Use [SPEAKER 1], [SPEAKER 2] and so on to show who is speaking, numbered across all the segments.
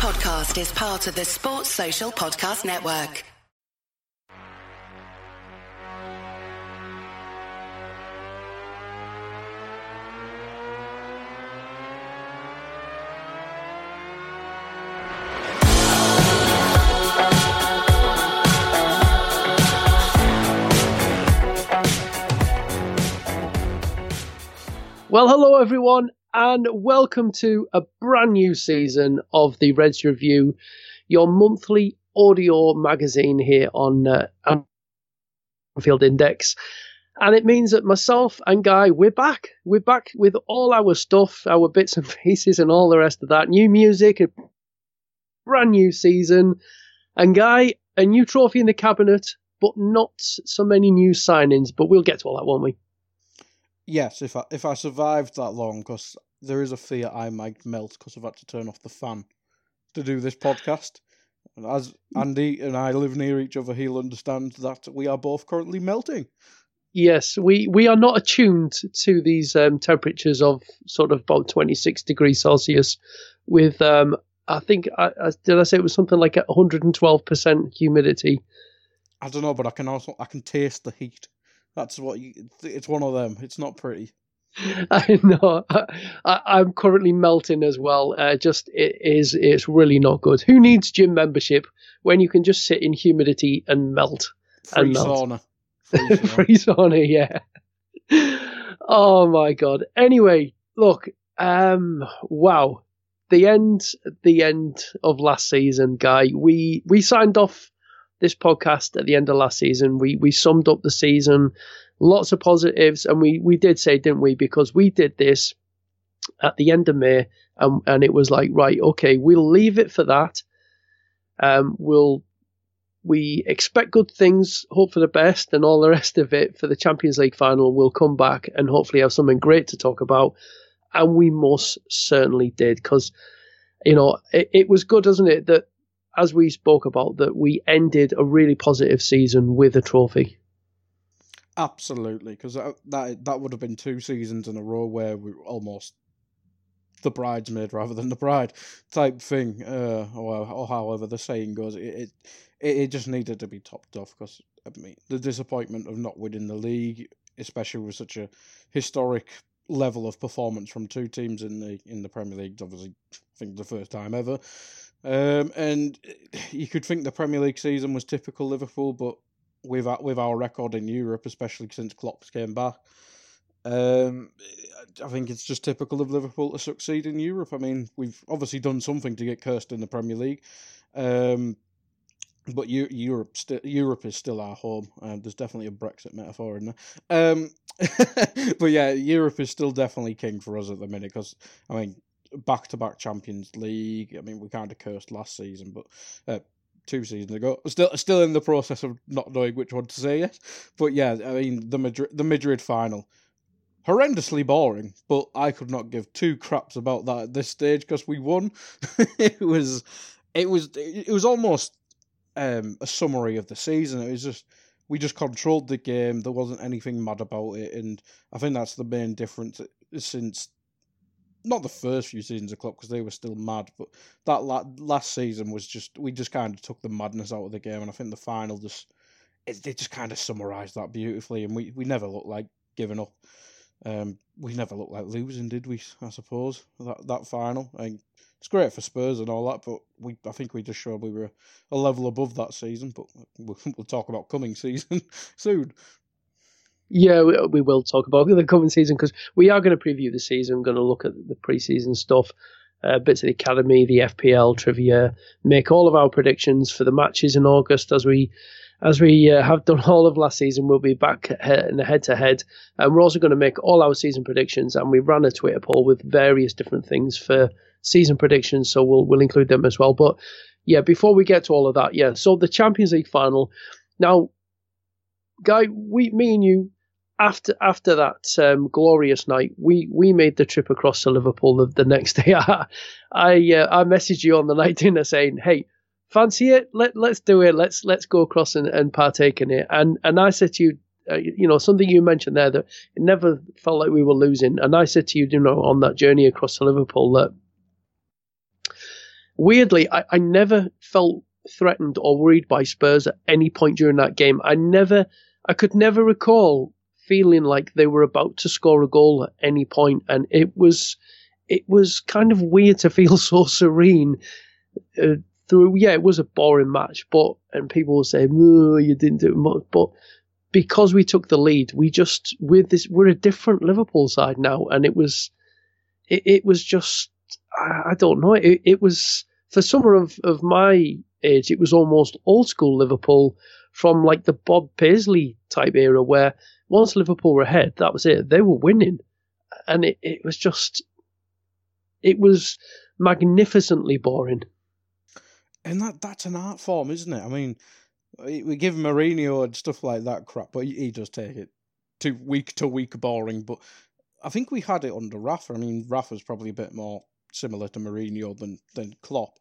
[SPEAKER 1] podcast is part of the Sports Social Podcast Network.
[SPEAKER 2] Well, hello everyone, and welcome to a brand new season of the Reds Review, your monthly audio magazine here on uh, Anfield Index. And it means that myself and Guy, we're back. We're back with all our stuff, our bits and pieces, and all the rest of that. New music, a brand new season. And Guy, a new trophy in the cabinet, but not so many new signings. But we'll get to all that, won't we?
[SPEAKER 3] Yes, if I if I survived that long, because there is a fear I might melt because I've had to turn off the fan to do this podcast. And as Andy and I live near each other, he'll understand that we are both currently melting.
[SPEAKER 2] Yes, we, we are not attuned to these um, temperatures of sort of about 26 degrees Celsius with, um, I think, I, I, did I say it was something like 112% humidity?
[SPEAKER 3] I don't know, but I can also I can taste the heat. That's what you. It's one of them. It's not pretty.
[SPEAKER 2] I know. I, am currently melting as well. Uh, just it is. It's really not good. Who needs gym membership when you can just sit in humidity and melt?
[SPEAKER 3] Free
[SPEAKER 2] and
[SPEAKER 3] sauna.
[SPEAKER 2] Melt.
[SPEAKER 3] Free sauna.
[SPEAKER 2] Free sauna. Yeah. Oh my god. Anyway, look. Um. Wow. The end. The end of last season, guy. We we signed off this podcast at the end of last season. We we summed up the season, lots of positives, and we we did say, didn't we? Because we did this at the end of May, and and it was like, right, okay, we'll leave it for that. Um, we'll we expect good things, hope for the best, and all the rest of it for the Champions League final. We'll come back and hopefully have something great to talk about, and we most certainly did because. You know, it, it was good, wasn't it, that as we spoke about, that we ended a really positive season with a trophy.
[SPEAKER 3] Absolutely, because that, that that would have been two seasons in a row where we were almost the bridesmaid rather than the bride type thing, uh, or, or however the saying goes. It, it it just needed to be topped off because I mean the disappointment of not winning the league, especially with such a historic level of performance from two teams in the in the Premier League, obviously I think the first time ever. Um, and you could think the Premier League season was typical Liverpool, but with our, with our record in Europe, especially since Klopp came back, um, I think it's just typical of Liverpool to succeed in Europe. I mean, we've obviously done something to get cursed in the Premier League, um, but Europe st- Europe is still our home. Uh, there's definitely a Brexit metaphor in there. Um, but yeah, Europe is still definitely king for us at the minute because I mean back to back Champions League. I mean, we kind of cursed last season, but uh, two seasons ago. Still, still in the process of not knowing which one to say yet. But yeah, I mean, the Madrid, the Madrid final, horrendously boring. But I could not give two craps about that at this stage because we won. it was, it was, it was almost um, a summary of the season. It was just. We just controlled the game. There wasn't anything mad about it, and I think that's the main difference since not the first few seasons of Klopp because they were still mad, but that la- last season was just we just kind of took the madness out of the game, and I think the final just it, just kind of summarised that beautifully, and we, we never looked like giving up. Um, we never looked like losing, did we? I suppose that that final. And it's great for Spurs and all that, but we I think we just showed we were a level above that season. But we'll, we'll talk about coming season soon.
[SPEAKER 2] Yeah, we, we will talk about the coming season because we are going to preview the season. Going to look at the preseason stuff, uh, bits of the academy, the FPL trivia, make all of our predictions for the matches in August as we as we uh, have done all of last season. We'll be back in a head to head, and we're also going to make all our season predictions. And we ran a Twitter poll with various different things for season predictions, so we'll we'll include them as well. But yeah, before we get to all of that, yeah, so the Champions League final now. Guy, we, me and you after after that um, glorious night, we, we made the trip across to Liverpool the, the next day. I I, uh, I messaged you on the night dinner saying, "Hey, fancy it? Let let's do it. Let's let's go across and, and partake in it." And and I said to you, uh, you know, something you mentioned there that it never felt like we were losing. And I said to you, you know, on that journey across to Liverpool that weirdly, I, I never felt threatened or worried by Spurs at any point during that game. I never, I could never recall feeling like they were about to score a goal at any point, and it was, it was kind of weird to feel so serene. Uh, through, yeah, it was a boring match, but and people will say, "Oh, you didn't do much," but because we took the lead, we just with this, we're a different Liverpool side now, and it was, it, it was just, I, I don't know, it, it was for someone of of my age, it was almost old school Liverpool from like the Bob Paisley type era where once Liverpool were ahead, that was it. They were winning. And it, it was just, it was magnificently boring.
[SPEAKER 3] And that that's an art form, isn't it? I mean, we give Mourinho and stuff like that crap, but he does take it to week to week boring. But I think we had it under Rafa. I mean, Rafa's probably a bit more similar to Mourinho than than Klopp.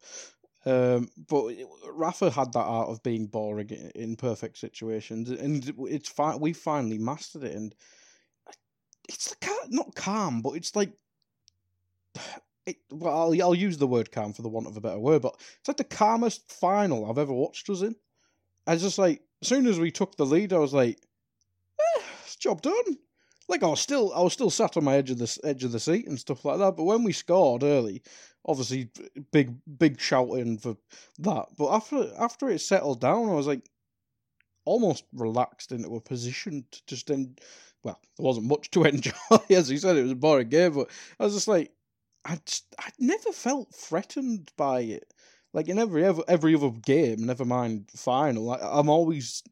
[SPEAKER 3] Um, but Rafa had that art of being boring in perfect situations, and it's fine. We finally mastered it, and it's not calm, but it's like. It, well, I'll, I'll use the word calm for the want of a better word, but it's like the calmest final I've ever watched us in. I was just like, as soon as we took the lead, I was like, eh, job done. Like I was still, I was still sat on my edge of the edge of the seat and stuff like that. But when we scored early, obviously big big shouting for that. But after after it settled down, I was like almost relaxed into a position to just end. Well, there wasn't much to enjoy, as he said. It was a boring game, but I was just like, I just I never felt threatened by it. Like in every every, other game, never mind final. Like, I'm always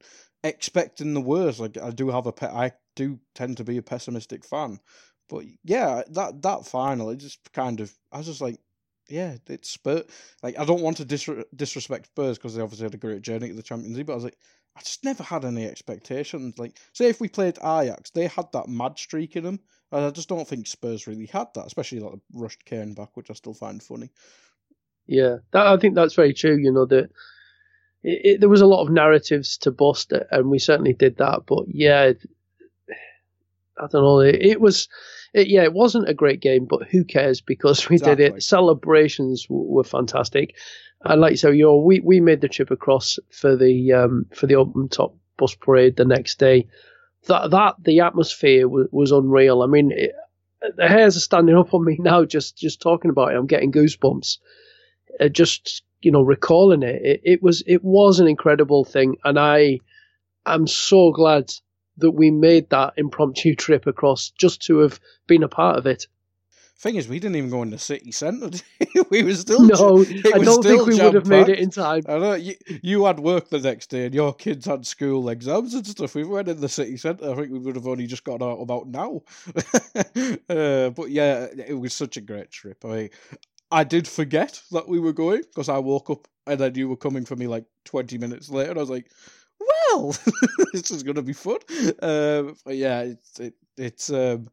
[SPEAKER 3] expecting the worst. Like I do have a pet. I do tend to be a pessimistic fan. But yeah, that that final, it just kind of, I was just like, yeah, it's Spurs. Like, I don't want to disre- disrespect Spurs because they obviously had a great journey to the Champions League, but I was like, I just never had any expectations. Like, say if we played Ajax, they had that mad streak in them. And I just don't think Spurs really had that, especially like the rushed Kane back, which I still find funny.
[SPEAKER 2] Yeah, that, I think that's very true. You know that it, it, there was a lot of narratives to bust it, and we certainly did that. But yeah, I don't know. It, it was, it, yeah, it wasn't a great game, but who cares because we exactly. did it. Celebrations w- were fantastic, and like so, you know, we, we made the trip across for the um, for the open top bus parade the next day. That that the atmosphere was, was unreal. I mean, it, the hairs are standing up on me now just just talking about it. I'm getting goosebumps. Uh, just you know, recalling it. it. It was it was an incredible thing, and I am so glad that we made that impromptu trip across just to have been a part of it.
[SPEAKER 3] Thing is, we didn't even go in the city centre. we were still
[SPEAKER 2] no. I don't think we would have made it in time.
[SPEAKER 3] I know you, you had work the next day, and your kids had school exams and stuff. We went in the city centre. I think we would have only just got out about now. uh, but yeah, it was such a great trip. I I did forget that we were going because I woke up and then you were coming for me like twenty minutes later. I was like, well, this is going to be fun. Um, yeah, it's it, it's um,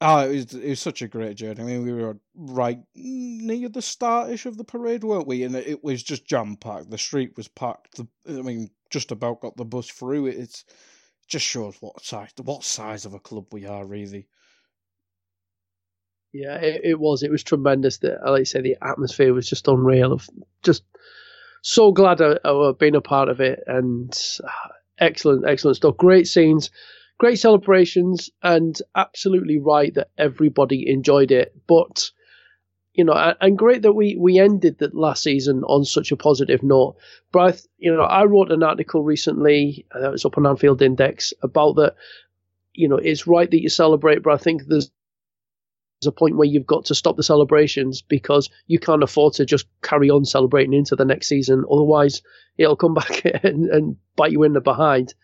[SPEAKER 3] oh, it was it was such a great journey. I mean, we were right near the startish of the parade, weren't we? And it was just jam packed. The street was packed. The, I mean, just about got the bus through it. It's just shows what size what size of a club we are, really.
[SPEAKER 2] Yeah, it, it was. It was tremendous. That, like I say, the atmosphere was just unreal. Of just so glad I, been a part of it, and uh, excellent, excellent stuff. Great scenes, great celebrations, and absolutely right that everybody enjoyed it. But you know, and great that we we ended the last season on such a positive note. But you know, I wrote an article recently uh, that was up on Anfield Index about that. You know, it's right that you celebrate, but I think there's a point where you've got to stop the celebrations because you can't afford to just carry on celebrating into the next season. Otherwise, it'll come back and, and bite you in the behind.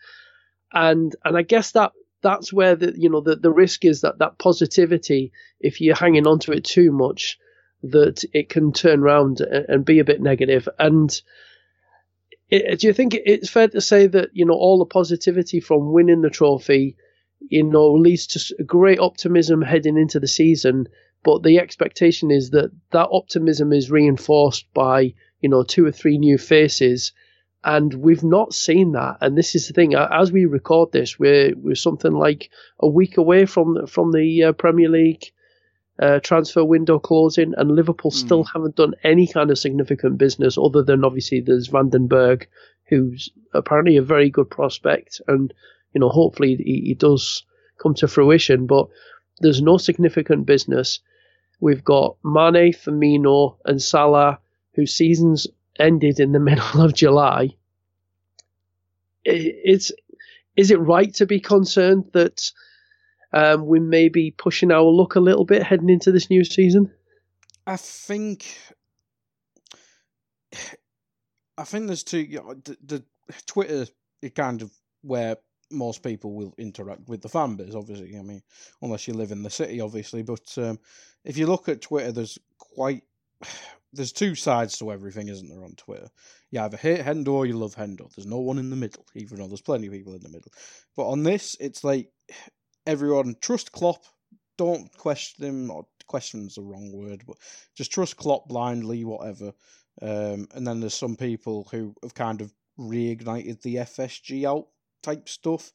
[SPEAKER 2] And and I guess that that's where the you know the, the risk is that that positivity, if you're hanging on to it too much, that it can turn around and, and be a bit negative. And it, do you think it's fair to say that you know all the positivity from winning the trophy? You know, leads to great optimism heading into the season. But the expectation is that that optimism is reinforced by, you know, two or three new faces. And we've not seen that. And this is the thing. As we record this, we're we're something like a week away from the, from the uh, Premier League uh, transfer window closing, and Liverpool still haven't done any kind of significant business other than obviously there's Vandenberg, who's apparently a very good prospect, and you know hopefully he, he does come to fruition. But there's no significant business. We've got Mane, Firmino, and Salah, whose seasons ended in the middle of July. It's is it right to be concerned that um, we may be pushing our luck a little bit heading into this new season?
[SPEAKER 3] I think. I think there's two. The, the Twitter kind of where most people will interact with the fan base. Obviously, I mean, unless you live in the city, obviously. But um, if you look at Twitter, there's quite there's two sides to everything, isn't there? On Twitter, you either hate Hendo or you love Hendo. There's no one in the middle, even though there's plenty of people in the middle. But on this, it's like everyone trust Klopp. Don't question him, or question's the wrong word, but just trust Klopp blindly, whatever. Um, and then there's some people who have kind of reignited the FSG out type stuff.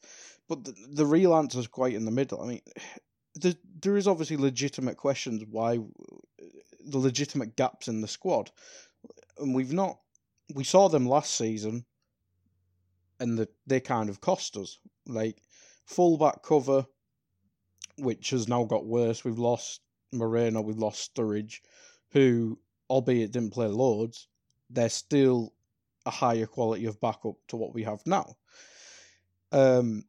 [SPEAKER 3] But the, the real answer is quite in the middle. I mean, there, there is obviously legitimate questions why uh, the legitimate gaps in the squad, and we've not. We saw them last season, and the, they kind of cost us. Like fullback cover, which has now got worse. We've lost Moreno, we've lost Sturridge, who, albeit didn't play loads, they're still a higher quality of backup to what we have now. Um,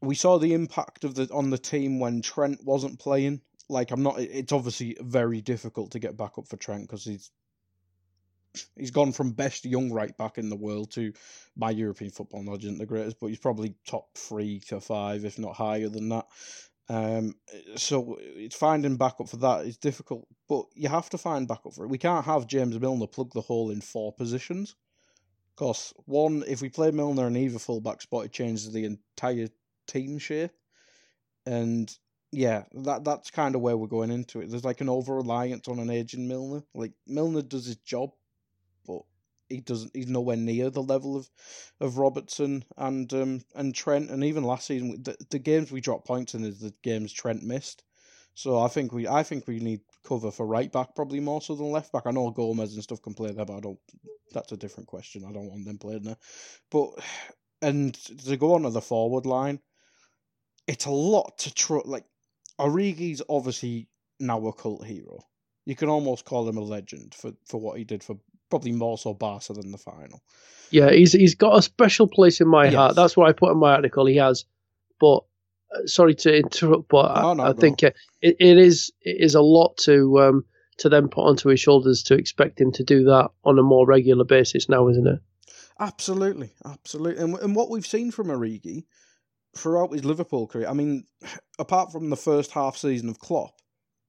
[SPEAKER 3] we saw the impact of the on the team when Trent wasn't playing. Like I'm not. It's obviously very difficult to get back up for Trent because he's he's gone from best young right back in the world to my European football knowledge isn't the greatest, but he's probably top three to five, if not higher than that. Um, so it's finding backup for that is difficult, but you have to find backup for it. We can't have James Milner plug the hole in four positions. Because one, if we play Milner in either fullback spot, it changes the entire team shape. And yeah, that that's kind of where we're going into it. There's like an over reliance on an aging Milner. Like Milner does his job, but he doesn't. He's nowhere near the level of of Robertson and um and Trent. And even last season, the, the games we dropped points in is the games Trent missed. So I think we I think we need cover for right back probably more so than left back. I know Gomez and stuff can play there, but I don't. That's a different question. I don't want them playing there. But and to go on to the forward line, it's a lot to try. Like Origi's obviously now a cult hero. You can almost call him a legend for, for what he did for probably more so Barca than the final.
[SPEAKER 2] Yeah, he's he's got a special place in my
[SPEAKER 3] Yes.
[SPEAKER 2] heart. That's what I put in my article. He has, but sorry to interrupt, but
[SPEAKER 3] No,
[SPEAKER 2] I,
[SPEAKER 3] no,
[SPEAKER 2] I think uh, it, it is it is a lot to um to then put onto his shoulders to expect him to do that on a more regular basis now, isn't it?
[SPEAKER 3] Absolutely, absolutely. And, and what we've seen from Origi throughout his Liverpool career, I mean, apart from the first half season of Klopp,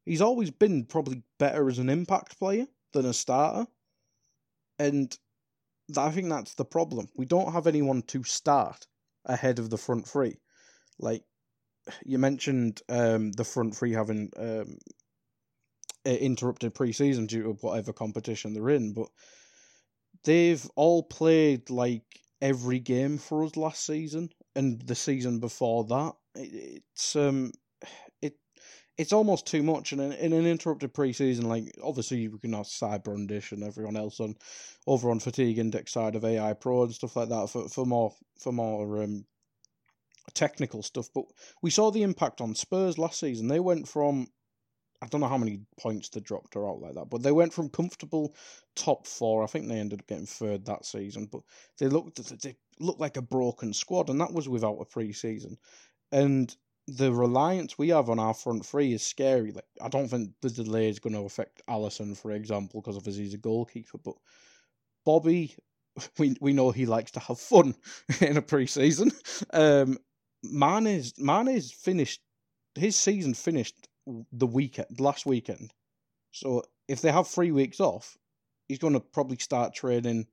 [SPEAKER 3] he's always been probably better as an impact player than a starter. And I think that's the problem. We don't have anyone to start ahead of the front three. Like you mentioned, um, the front three having um, interrupted pre-season due to whatever competition they're in, but they've all played like every game for us last season and the season before that. It, it's um, it it's almost too much. And in, in an interrupted preseason, like obviously we can have Cy Brundish and everyone else on over on fatigue index side of AI Pro and stuff like that for for more for more um technical stuff. But we saw the impact on Spurs last season. They went from I don't know how many points they dropped or out like that, but they went from comfortable top four. I think they ended up getting third that season, but they looked they looked like a broken squad, and that was without a pre-season. And the reliance we have on our front three is scary. Like I don't think the delay is going to affect Alisson, for example, because obviously he's a goalkeeper. But Bobby, we we know he likes to have fun in a pre-season. Um, Mane's Mane's finished his season finished the weekend last weekend. So if they have three weeks off, he's going to probably start training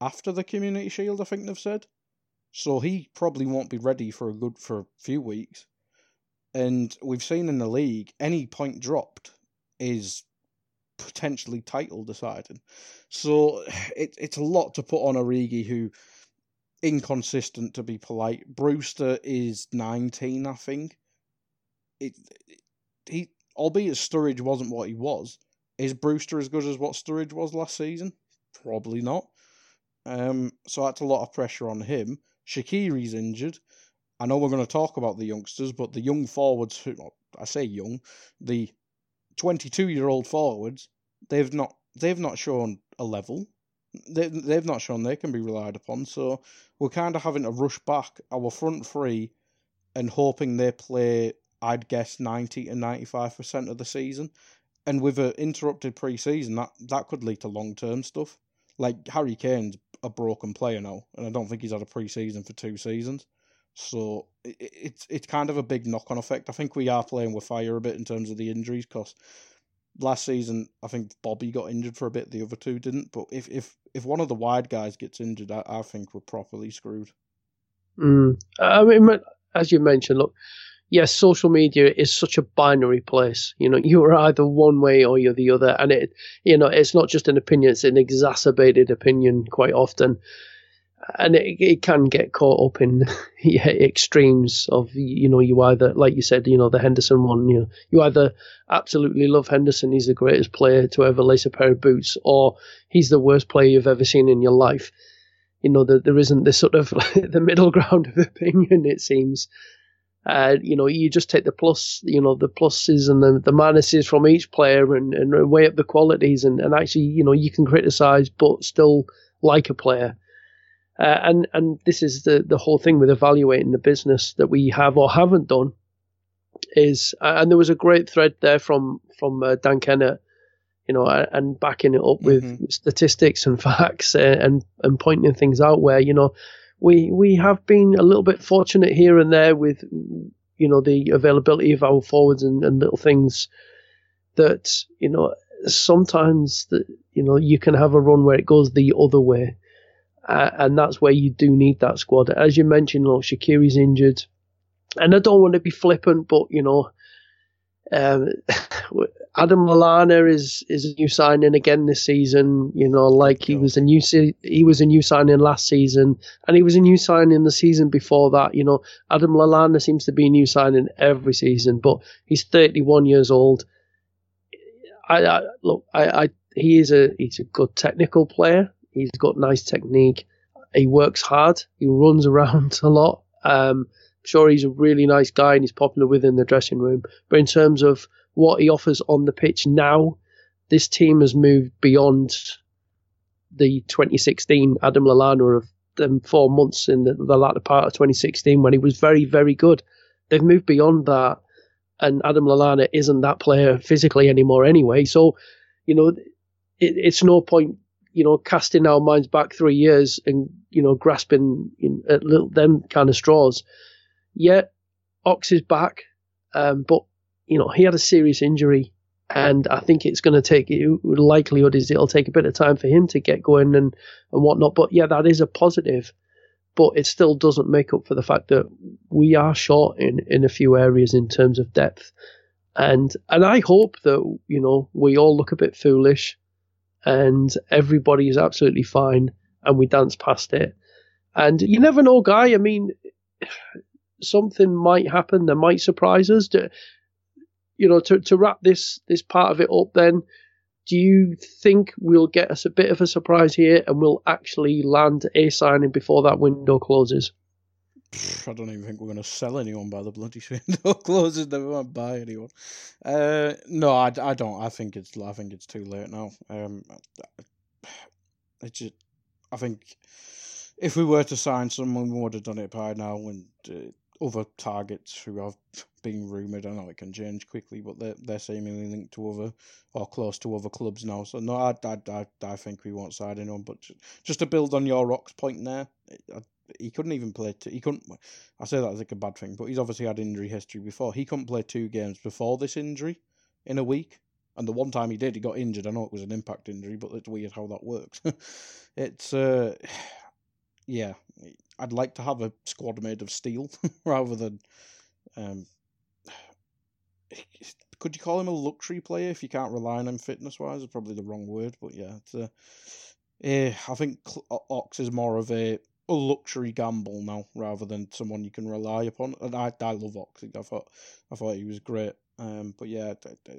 [SPEAKER 3] after the Community Shield. I think they've said. So he probably won't be ready for a good for a few weeks. And we've seen in the league, any point dropped is potentially title deciding. So it, it's a lot to put on Origi, who inconsistent to be polite. Brewster is nineteen, I think. It, he albeit Sturridge wasn't what he was. Is Brewster as good as what Sturridge was last season? Probably not. Um, so that's a lot of pressure on him. Shaqiri's injured. I know we're going to talk about the youngsters, but the young forwards, I say young, the 22 year old forwards, they've not they've not shown a level. They they've not shown they can be relied upon. So we're kind of having to rush back our front three and hoping they play. I'd guess 90 and 95 percent of the season, and with an interrupted pre-season, that that could lead to long term stuff. Like Harry Kane's a broken player now, and I don't think he's had a pre-season for two seasons. So it, it's it's kind of a big knock on effect. I think we are playing with fire a bit in terms of the injuries because last season I think Bobby got injured for a bit, the other two didn't. But if if if one of the wide guys gets injured, I, I think we're properly screwed.
[SPEAKER 2] Mm. I mean, as you mentioned, look, yes, social media is such a binary place. You know, you're either one way or you're the other, and it, you know, it's not just an opinion; it's an exacerbated opinion quite often and it, it can get caught up in yeah, extremes of you know you either like you said you know the Henderson one you know you either absolutely love Henderson he's the greatest player to ever lace a pair of boots or he's the worst player you've ever seen in your life. You know that there isn't this sort of the middle ground of opinion it seems. Uh, you know you just take the plus you know the pluses and the, the minuses from each player and, and weigh up the qualities and, and actually you know you can criticize but still like a player uh, and and this is the the whole thing with evaluating the business that we have or haven't done is uh, and there was a great thread there from from uh, Dan Kennett, you know, and backing it up with mm-hmm. statistics and facts and, uh, and and pointing things out where you know we we have been a little bit fortunate here and there with you know the availability of our forwards and, and little things that you know sometimes that you know you can have a run where it goes the other way uh, and that's where you do need that squad. As you mentioned, look, Shaqiri's injured, and I don't want to be flippant, but you know, um, Adam Lallana is is a new signing again this season. You know, like he was a new he was a new signing last season, and he was a new signing the season before that. You know, Adam Lallana seems to be a new signing every season, but he's 31 years old. I, I look, I, I he is a he's a good technical player. He's got nice technique. He works hard. He runs around a lot. Um, I'm sure he's a really nice guy and he's popular within the dressing room. But in terms of what he offers on the pitch now, this team has moved beyond the 2016 Adam Lallana of them four months in the, the latter part of 2016 when he was very, very good. They've moved beyond that, and Adam Lallana isn't that player physically anymore anyway. So, you know, it, it's no point you know, casting our minds back three years and, you know, grasping in, at little, them kind of straws. Yeah, Ox is back, um, but, you know, he had a serious injury. And I think it's going to take, likelihood is it'll take a bit of time for him to get going and, and whatnot. But yeah, that is a positive. But it still doesn't make up for the fact that we are short in, in a few areas in terms of depth. And and I hope that, you know, we all look a bit foolish and everybody is absolutely fine, and we dance past it. And you never know, guy. I mean, something might happen that might surprise us. To, you know, to to wrap this this part of it up, then, do you think we'll get us a bit of a surprise here, and we'll actually land a signing before that window closes?
[SPEAKER 3] I don't even think we're going to sell anyone by the bloody window closes. Never mind buy anyone. Uh, no, I, I don't. I think it's I think it's too late now. Um, it's just, I think if we were to sign someone, we would have done it by now. And uh, other targets who have been rumored, I know it can change quickly, but they're they're seemingly linked to other or close to other clubs now. So no, I I I, I think we won't sign anyone. But just to build on your Ox point there. I, he couldn't even play. Two, he couldn't. I say that as like a bad thing, but he's obviously had injury history before. He couldn't play two games before this injury in a week, and the one time he did, he got injured. I know it was an impact injury, but it's weird how that works. it's uh, yeah. I'd like to have a squad made of steel rather than um. Could you call him a luxury player if you can't rely on him fitness wise? Is probably the wrong word, but yeah, it's uh, yeah. I think Ox is more of a a luxury gamble now rather than someone you can rely upon. And I, I love Oxley. I thought I thought he was great Um, but yeah,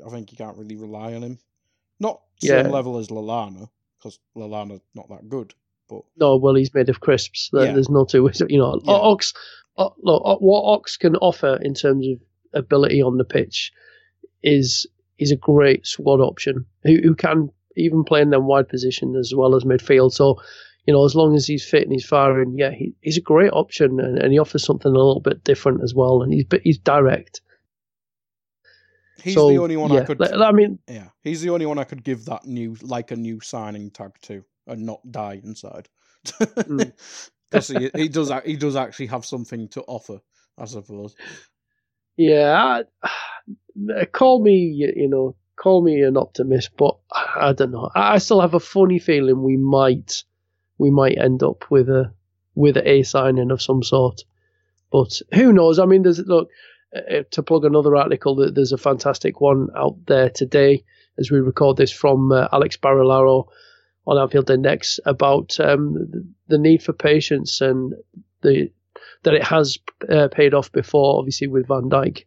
[SPEAKER 3] I think you can't really rely on him. Not same level as Lallana because Lallana's not that good. But
[SPEAKER 2] No, well, he's made of crisps.
[SPEAKER 3] Yeah.
[SPEAKER 2] There's no two ways. You know,
[SPEAKER 3] Yeah.
[SPEAKER 2] Ox. O- look, what Ox can offer in terms of ability on the pitch is is a great squad option. Who who can even play in them wide position as well as midfield. So, you know, as long as he's fit and he's firing, yeah, he, he's a great option, and, and he offers something a little bit different as well. And he's but he's direct.
[SPEAKER 3] he's
[SPEAKER 2] so,
[SPEAKER 3] the only one
[SPEAKER 2] yeah,
[SPEAKER 3] I could.
[SPEAKER 2] I mean,
[SPEAKER 3] Yeah, he's the only one I could give that new, like a new signing tag to, and not die inside.
[SPEAKER 2] Mm.
[SPEAKER 3] Because he, he does, he does actually have something to offer, I suppose.
[SPEAKER 2] Yeah, I, call me, you know, call me an optimist, but I don't know. I still have a funny feeling we might, we might end up with a with a signing of some sort. But who knows? I mean, there's look uh, to plug another article. that There's a fantastic one out there today as we record this from uh, Alex Barilaro on Anfield Index about um, the- need for patience and the that it has uh, paid off before, obviously with Van Dijk,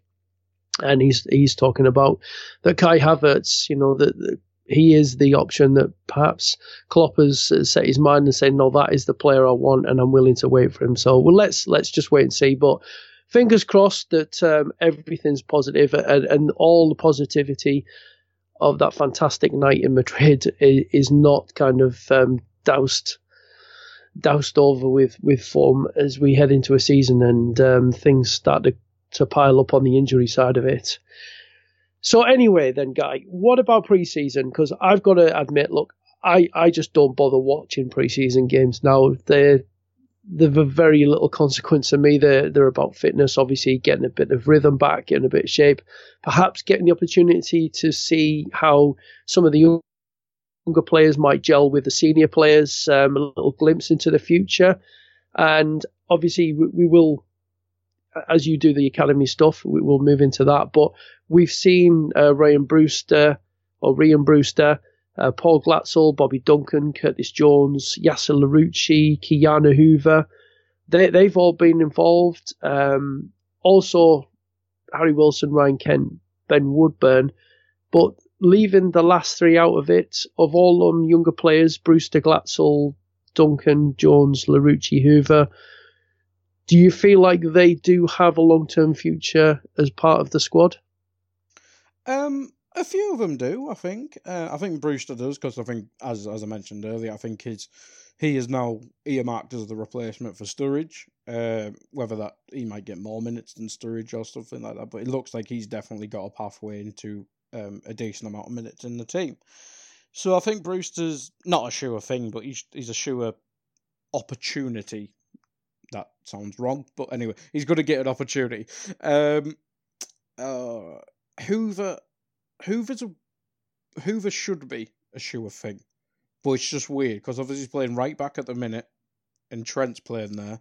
[SPEAKER 2] and he's he's talking about that Kai Havertz, you know, that he is the option that perhaps Klopp has uh, set his mind and said, no, that is the player I want, and I'm willing to wait for him. So well, let's let's just wait and see. But fingers crossed that um, everything's positive and, and all the positivity of that fantastic night in Madrid is, is not kind of um, doused doused over with with form as we head into a season and um, things start to, to pile up on the injury side of it. So anyway, then, Guy, what about preseason? Because I've got to admit, look, I, I just don't bother watching preseason games now. They're they've a very little consequence to me. They're they're about fitness, obviously getting a bit of rhythm back, getting a bit of shape, perhaps getting the opportunity to see how some of the younger players might gel with the senior players, um, a little glimpse into the future, and obviously we, we will, as you do the academy stuff, we will move into that. But we've seen uh, Ryan Brewster or Ryan Brewster. Uh, Paul Glatzel, Bobby Duncan, Curtis Jones, Yasser Larouci, Ki-Jana Hoever. They, they've all been involved. Um, also, Harry Wilson, Ryan Kent, Ben Woodburn. But leaving the last three out of it, of all them younger players, Brewster, Glatzel, Duncan, Jones, Larouci, Hoever, do you feel like they do have a long term future as part of the squad?
[SPEAKER 3] Um, a few of them do, I think. Uh, I think Brewster does because I think, as as I mentioned earlier, I think his he is now earmarked as the replacement for Sturridge. Uh, whether that he might get more minutes than Sturridge or something like that, but it looks like he's definitely got a pathway into um, a decent amount of minutes in the team. So I think Brewster's not a sure thing, but he's he's a sure opportunity. That sounds wrong, but anyway, he's going to get an opportunity. Um, uh, Hoever, Hoever's a, Hoever should be a sure thing, but it's just weird because obviously he's playing right back at the minute, and Trent's playing there.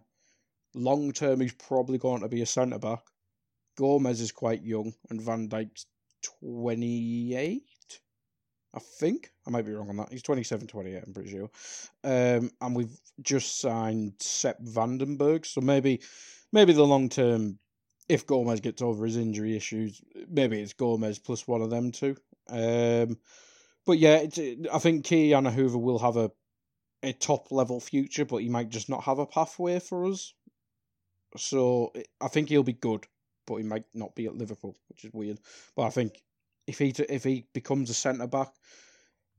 [SPEAKER 3] Long term, he's probably going to be a centre back. Gomez is quite young, and Van Dijk's twenty eight. I think I might be wrong on that. He's 27, 28, I'm pretty sure. Um, and we've just signed Sepp Vandenberg, so maybe, maybe the long term if Gomez gets over his injury issues, maybe it's Gomez plus one of them two. Um, but yeah, it's, I think Ki-Jana Hoever will have a a top level future, but he might just not have a pathway for us. So I think he'll be good, but he might not be at Liverpool, which is weird. But I think if he if he becomes a centre back,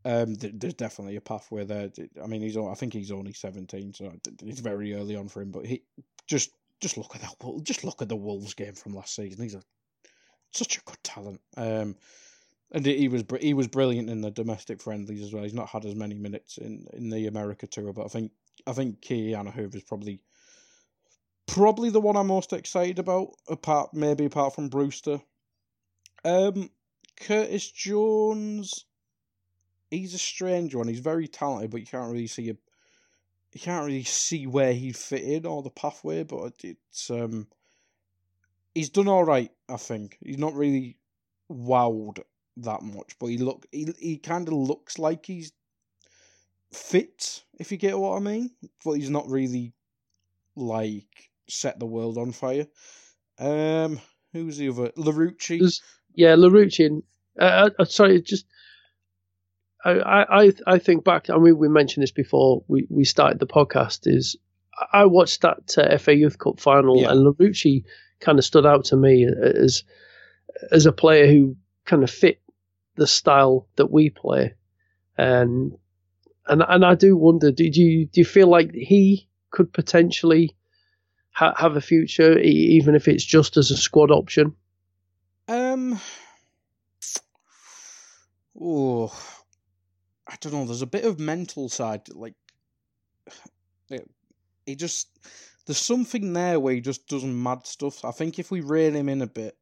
[SPEAKER 3] um, there's definitely a pathway there. I mean, he's I think he's only seventeen, so it's very early on for him. But he just just look at that. Just look at the Wolves game from last season. He's a such a good talent. Um, and he was he was brilliant in the domestic friendlies as well. He's not had as many minutes in, in the America tour, but I think I think Ki-Jana Hoever is probably probably the one I'm most excited about. Apart maybe apart from Brewster, um, Curtis Jones. He's a strange one. He's very talented, but you can't really see a you can't really see where he'd fit in or the pathway, but it's um he's done all right. I think he's not really wowed that much, but he look he he kind of looks like he's fit, if you get what I mean. But he's not really like set the world on fire. Um, who's the other? Larouci.
[SPEAKER 2] Does Yeah, Larouci. Uh, uh, sorry, just I, I I think back. I mean, we mentioned this before we, we started the podcast. Is I watched that uh, FA Youth Cup final,
[SPEAKER 3] Yeah.
[SPEAKER 2] and Larouci kind of stood out to me as as a player who kind of fit the style that we play, and and and I do wonder, did you do you feel like he could potentially ha- have a future, even if it's just as a squad option?
[SPEAKER 3] Um. Oh, I don't know. There's a bit of mental side, like it, he just there's something there where he just does mad stuff. I think if we rein him in a bit,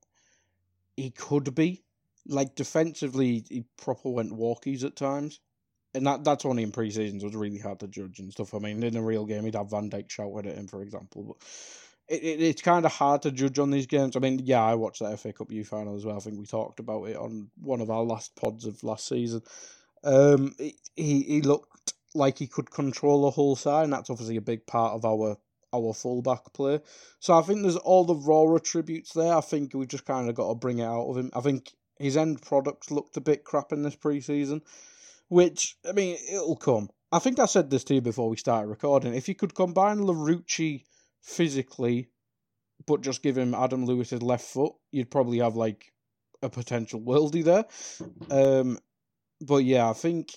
[SPEAKER 3] he could be like defensively. He proper went walkies at times, and that that's only in pre-seasons. It was really hard to judge and stuff. I mean, in a real game, he'd have Van Dijk shouting at him, for example, but. It, it, it's kind of hard to judge on these games. I mean, yeah, I watched that FA Cup U final as well. I think we talked about it on one of our last pods of last season. Um, he he looked like he could control the whole side, and that's obviously a big part of our our fullback play. So I think there's all the raw attributes there. I think we've just kind of got to bring it out of him. I think his end products looked a bit crap in this preseason, which I mean it'll come. I think I said this to you before we started recording. If you could combine Larouci physically, but just give him Adam Lewis's left foot, you'd probably have like a potential worldie there. Um, but yeah, I think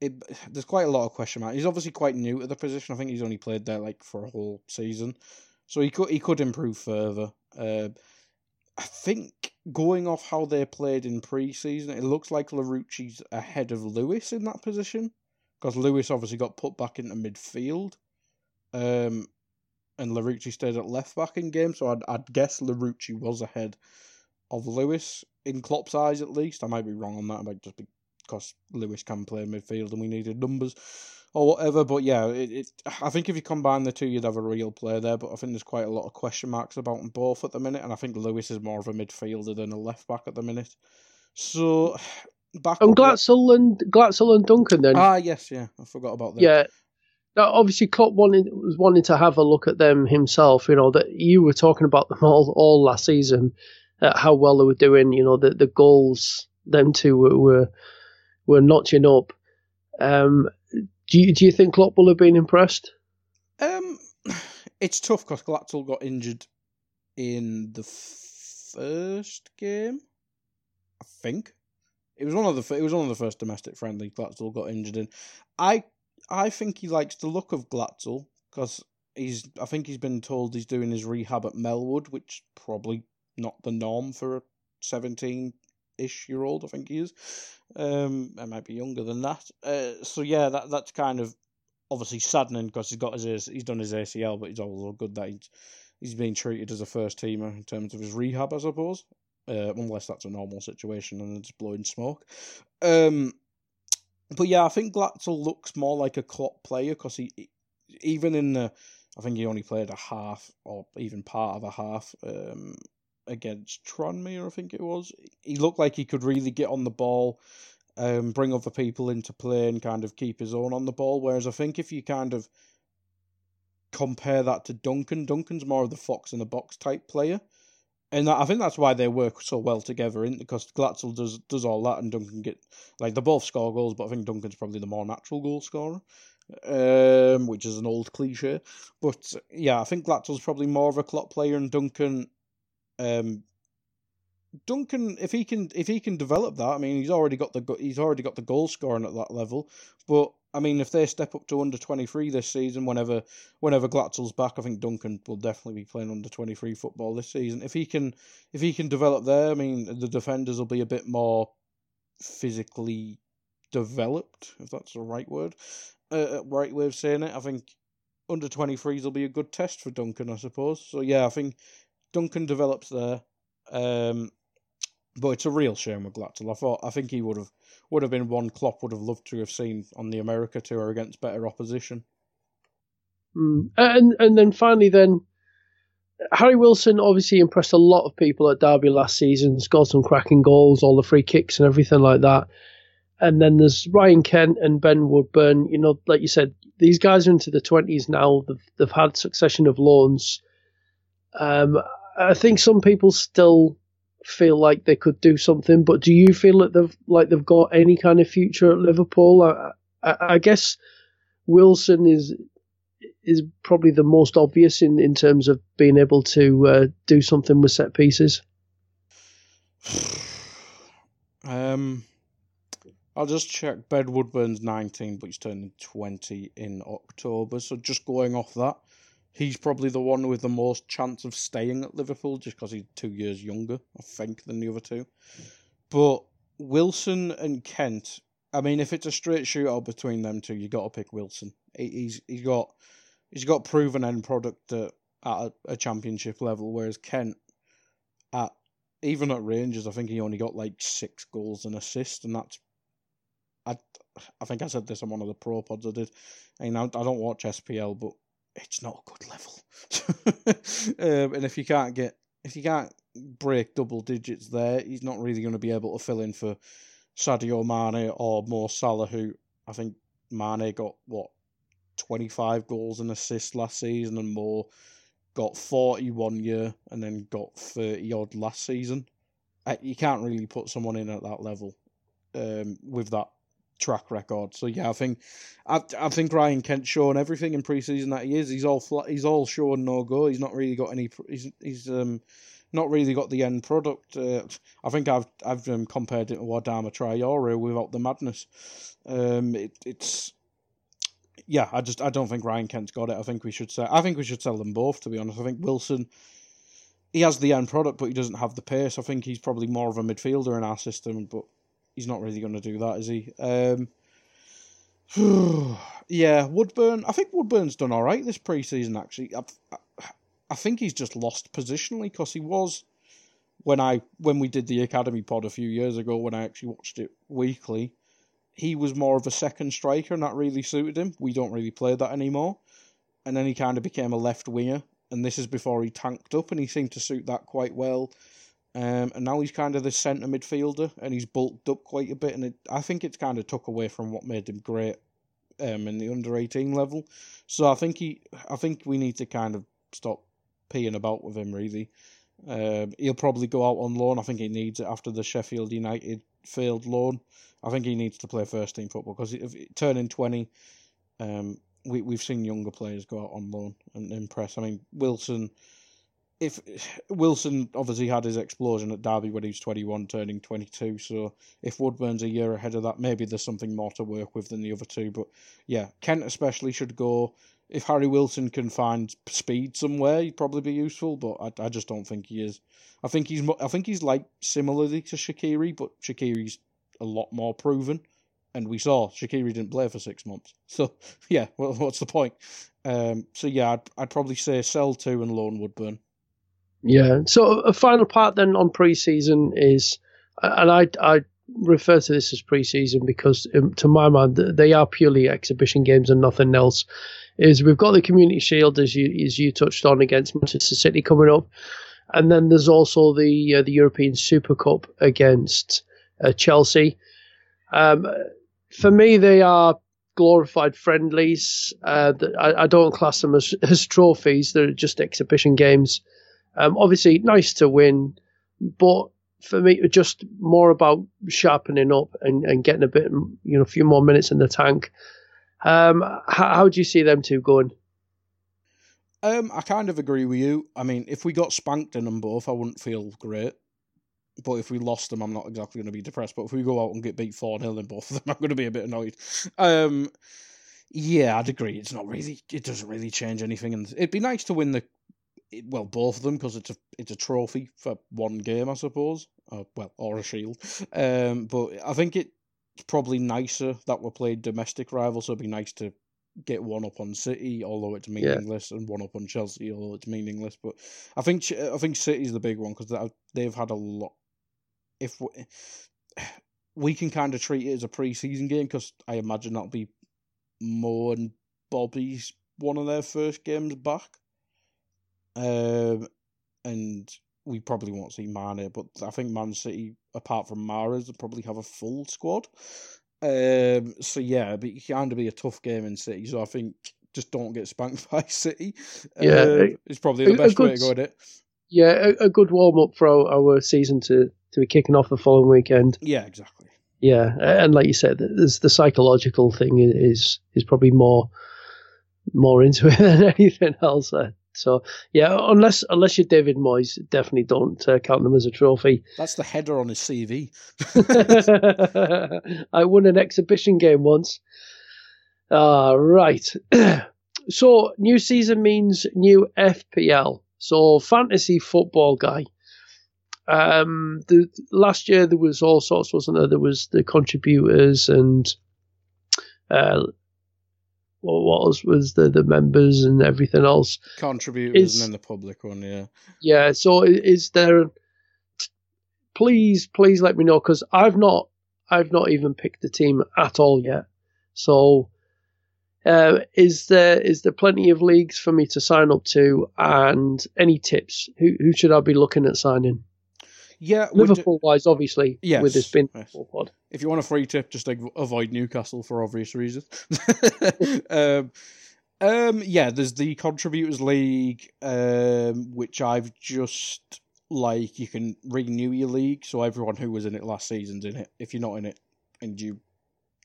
[SPEAKER 3] it, there's quite a lot of question mark. He's obviously quite new to the position. I think he's only played there like for a whole season, so he could he could improve further. Uh, I think going off how they played in pre-season, it looks like Larouci's ahead of Lewis in that position because Lewis obviously got put back into midfield, um, and Larouci stayed at left back in game. So I'd I'd guess Larouci was ahead of Lewis in Klopp's eyes at least. I might be wrong on that. It might just be because Lewis can play midfield and we needed numbers or whatever. But yeah, it, it I think if you combine the two, you'd have a real player there. But I think there's quite a lot of question marks about them both at the minute, and I think Lewis is more of a midfielder than a left back at the minute. So back
[SPEAKER 2] And Glatzel and Glatzel and Duncan then.
[SPEAKER 3] Ah, yes, yeah, I forgot about that.
[SPEAKER 2] Yeah. Obviously, Klopp wanted was wanting to have a look at them himself. You know that you were talking about them all all last season, uh, how well they were doing. You know the the goals them two were were, were notching up. Um, do you do you think Klopp will have been impressed?
[SPEAKER 3] Um, it's tough because Glatzel got injured in the first game. I think it was one of the it was one of the first domestic friendly Glatzel got injured in. I I think he likes the look of Glatzel because he's I think he's been told he's doing his rehab at Melwood, which probably not the norm for a seventeen ish year old. I think he is. Um, I might be younger than that. Uh, so yeah, that that's kind of obviously saddening because he's got his he's done his ACL, but it's also good that he's he's being treated as a first teamer in terms of his rehab, I suppose. Uh, unless that's a normal situation and it's blowing smoke. Um, but yeah, I think Glatzel looks more like a Klopp player because he, he- even in the, I think he only played a half or even part of a half um, against Tranmere, I think it was. He looked like he could really get on the ball, um, bring other people into play and kind of keep his own on the ball. Whereas I think if you kind of compare that to Duncan, Duncan's more of the fox in the box type player. And I think that's why they work so well together, in because Glatzel does does all that, and Duncan get like they both score goals, but I think Duncan's probably the more natural goal scorer, um, which is an old cliche. But yeah, I think Glatzel's probably more of a Klopp player, and Duncan, um, Duncan, if he can if he can develop that, I mean, he's already got the he's already got the goal scoring at that level. But I mean, if they step up to under twenty three this season, whenever whenever Glatzel's back, I think Duncan will definitely be playing under twenty three football this season. If he can if he can develop there, I mean, the defenders will be a bit more physically developed, if that's the right word, uh, right way of saying it. I think under 23s will be a good test for Duncan, I suppose. So yeah, I think Duncan develops there. Um, but it's a real shame with Glatzel. I thought I think he would have would have been one Klopp would have loved to have seen on the America tour against better opposition.
[SPEAKER 2] Mm. And and then finally, then Harry Wilson obviously impressed a lot of people at Derby last season. Scored some cracking goals, all the free kicks and everything like that. And then there's Ryan Kent and Ben Woodburn. You know, like you said, these guys are into the twenties now. They've they've had succession of loans. Um, I think some people still feel like they could do something. But do you feel that they've like they've got any kind of future at Liverpool? I, I, I guess Wilson is is probably the most obvious in, in terms of being able to uh, do something with set pieces.
[SPEAKER 3] Um, I'll just check. Ben Woodburn's 19, but he's turning 20 in October. So just going off that, he's probably the one with the most chance of staying at Liverpool just because he's two years younger, I think, than the other two. But Wilson and Kent, I mean, if it's a straight shootout between them two, you got to pick Wilson. He's he's got he's got proven end product at, at a, championship level, whereas Kent at even at Rangers, I think he only got like six goals and assists, and that's I I think I said this on one of the pro pods I did. And I, I don't watch SPL, but it's not a good level. um, and if you can't get if you can't break double digits there, he's not really going to be able to fill in for Sadio Mane or Mo Salah, who I think Mane got what twenty five goals and assists last season, and Mo got forty one year, and then got thirty odd last season. You can't really put someone in at that level um, with that track record. So yeah, I think I I think Ryan Kent's shown everything in preseason that he is. He's all flat, he's all showing no go. He's not really got any. He's he's um not really got the end product. Uh, I think I've I've um, compared it to Adama Traore without the madness. Um, it, it's yeah, I just I don't think Ryan Kent's got it. I think we should say I think we should sell them both. To be honest, I think Wilson. He has the end product, but he doesn't have the pace. I think he's probably more of a midfielder in our system, but he's not really going to do that, is he? Um, yeah, Woodburn. I think Woodburn's done all right this preseason. Actually, I, I think he's just lost positionally because he was when I when we did the academy pod a few years ago when I actually watched it weekly. He was more of a second striker, and that really suited him. We don't really play that anymore, and then he kind of became a left winger. And this is before he tanked up, and he seemed to suit that quite well. Um, and now he's kind of the centre midfielder, and he's bulked up quite a bit. And it, I think it's kind of took away from what made him great um, in the under eighteen level. So I think he, I think we need to kind of stop peeing about with him. Really, um, he'll probably go out on loan. I think he needs it after the Sheffield United failed loan. I think he needs to play first team football because if turning twenty, um, we we've seen younger players go out on loan and impress. I mean Wilson if Wilson obviously had his explosion at Derby when he was 21, turning 22. So if Woodburn's a year ahead of that, maybe there's something more to work with than the other two. But yeah, Kent especially should go. If Harry Wilson can find speed somewhere, he'd probably be useful. But I, I just don't think he is. I think he's I think he's like similarly to Shaqiri, but Shaqiri's a lot more proven. And we saw Shaqiri didn't play for six months. So yeah, well, what's the point? Um, so yeah, I'd, I'd probably say sell two and loan Woodburn.
[SPEAKER 2] Yeah. So a final part then on preseason is, and I I refer to this as preseason because um, to my mind they are purely exhibition games and nothing else. Is we've got the Community Shield as you as you touched on against Manchester City coming up, and then there's also the uh, the European Super Cup against uh, Chelsea. Um, for me, they are glorified friendlies. Uh, I, I, don't class them as, as trophies. They're just exhibition games. Um, obviously, nice to win, but for me, just more about sharpening up and, and getting a bit, you know, a few more minutes in the tank. Um, how, how do you see them two going?
[SPEAKER 3] Um, I kind of agree with you. I mean, if we got spanked in them both, I wouldn't feel great. But if we lost them, I'm not exactly going to be depressed. But if we go out and get beat 4 0 in both of them, I'm going to be a bit annoyed. Um, yeah, I'd agree. It's not really, it doesn't really change anything. And it'd be nice to win the well, both of them because it's a it's a trophy for one game, I suppose. Uh, well, or a shield. Um, but I think it's probably nicer that we're playing domestic rivals. So it'd be nice to get one up on City, although it's meaningless, yeah. and one up on Chelsea, although it's meaningless. But I think I think City's the big one because they've had a lot. If we, we can kind of treat it as a pre-season game, because I imagine that'll be Mo and Bobby's one of their first games back. Um, and we probably won't see Mane, but I think Man City, apart from Mahrez, will probably have a full squad. Um, so yeah, but it can be a tough game in City. So I think just don't get spanked by City.
[SPEAKER 2] Yeah,
[SPEAKER 3] um, it's probably the best good, way to go at it.
[SPEAKER 2] Yeah, a, a good warm up for our, our season to to be kicking off the following weekend.
[SPEAKER 3] Yeah, exactly.
[SPEAKER 2] Yeah, and like you said, there's the psychological thing is is probably more more into it than anything else. Uh, so yeah, unless unless you're David Moyes, definitely don't uh, count them as a trophy.
[SPEAKER 3] That's the header on his CV.
[SPEAKER 2] I won an exhibition game once. Ah, right. so new season means new FPL. So fantasy football guy. Um, the last year there was all sorts, wasn't there? There was the contributors and uh, what was was the the members and everything else.
[SPEAKER 3] Contributors
[SPEAKER 2] Is-
[SPEAKER 3] and then the public one, yeah.
[SPEAKER 2] Yeah. So is there? Please, please let me know because I've not, I've not even picked the team at all yet. So, uh, is there is there plenty of leagues for me to sign up to? And any tips? Who who should I be looking at signing?
[SPEAKER 3] Yeah,
[SPEAKER 2] Liverpool wise, obviously.
[SPEAKER 3] Yes,
[SPEAKER 2] With this bin
[SPEAKER 3] yes.
[SPEAKER 2] pod.
[SPEAKER 3] if you want a free tip, just like, avoid Newcastle for obvious reasons. um, um, yeah, there's the Contributors League, um, which I've just like you can renew your league, so everyone who was in it last season's in it. If you're not in it and you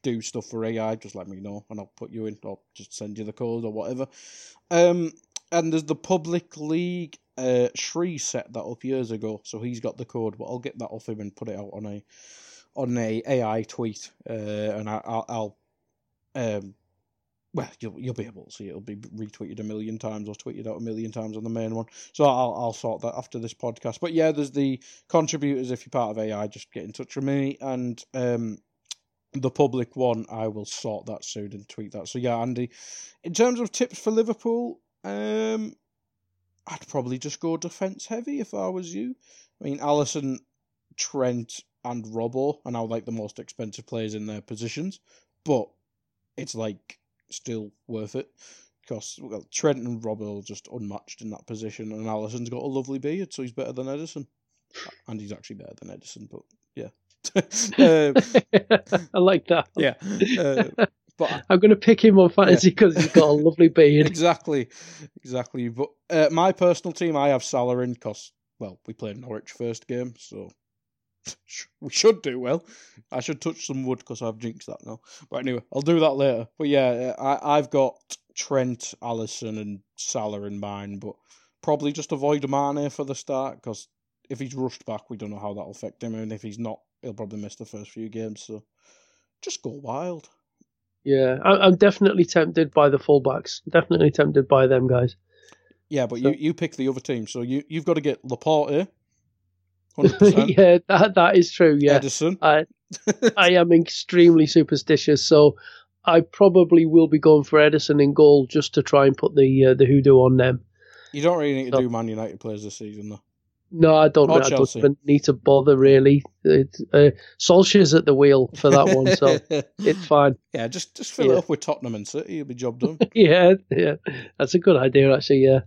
[SPEAKER 3] do stuff for AI, just let me know and I'll put you in, or just send you the code or whatever. Um, and there's the Public League. Uh, Shri set that up years ago, so he's got the code, but I'll get that off him and put it out on a on a AI tweet, uh, and I, I'll, I'll um, well, you'll you'll be able to see it. It'll be retweeted a million times or tweeted out a million times on the main one. So I'll I'll sort that after this podcast. But yeah, there's the contributors. If you're part of AI, just get in touch with me, and um, the public one, I will sort that soon and tweet that. So yeah, Andy, in terms of tips for Liverpool, um, I'd probably just go defence heavy if I was you. I mean, Alisson, Trent, and Robbo are now like the most expensive players in their positions, but it's like still worth it because well, Trent and Robbo are just unmatched in that position, and Alisson's got a lovely beard, so he's better than Ederson, and he's actually better than Ederson, but yeah. um,
[SPEAKER 2] I like that.
[SPEAKER 3] yeah, uh, but
[SPEAKER 2] I'm going to pick him on fantasy because he's got a lovely beard.
[SPEAKER 3] exactly, exactly. But uh, my personal team, I have Salah in because well, we played Norwich first game, so we should do well. I should touch some wood because I've jinxed that now. But anyway, I'll do that later. But yeah, uh, I I've got Trent, Alisson, and Salah in mine, but probably just avoid Mane for the start because if he's rushed back, we don't know how that'll affect him, and if he's not, he'll probably miss the first few games. So just go wild.
[SPEAKER 2] Yeah, I, I'm definitely tempted by the fullbacks. Definitely tempted by them guys.
[SPEAKER 3] Yeah, but
[SPEAKER 2] So-
[SPEAKER 3] you, you pick the other team, so you you've got to get Laporte, hundred percent.
[SPEAKER 2] yeah, that that is true. Yeah,
[SPEAKER 3] Ederson.
[SPEAKER 2] I I am extremely superstitious, so I probably will be going for Ederson in goal just to try and put the uh, the hoodoo on them.
[SPEAKER 3] You don't really need to
[SPEAKER 2] So-
[SPEAKER 3] do Man United players this season, though.
[SPEAKER 2] No, I don't.
[SPEAKER 3] Or
[SPEAKER 2] I don't need to bother really. It, uh, Solskjaer's at the wheel for that one, so it's fine.
[SPEAKER 3] yeah, just just fill
[SPEAKER 2] Yeah.
[SPEAKER 3] it up with Tottenham and City, you'll be job done.
[SPEAKER 2] yeah, yeah, that's a good idea actually. Yeah.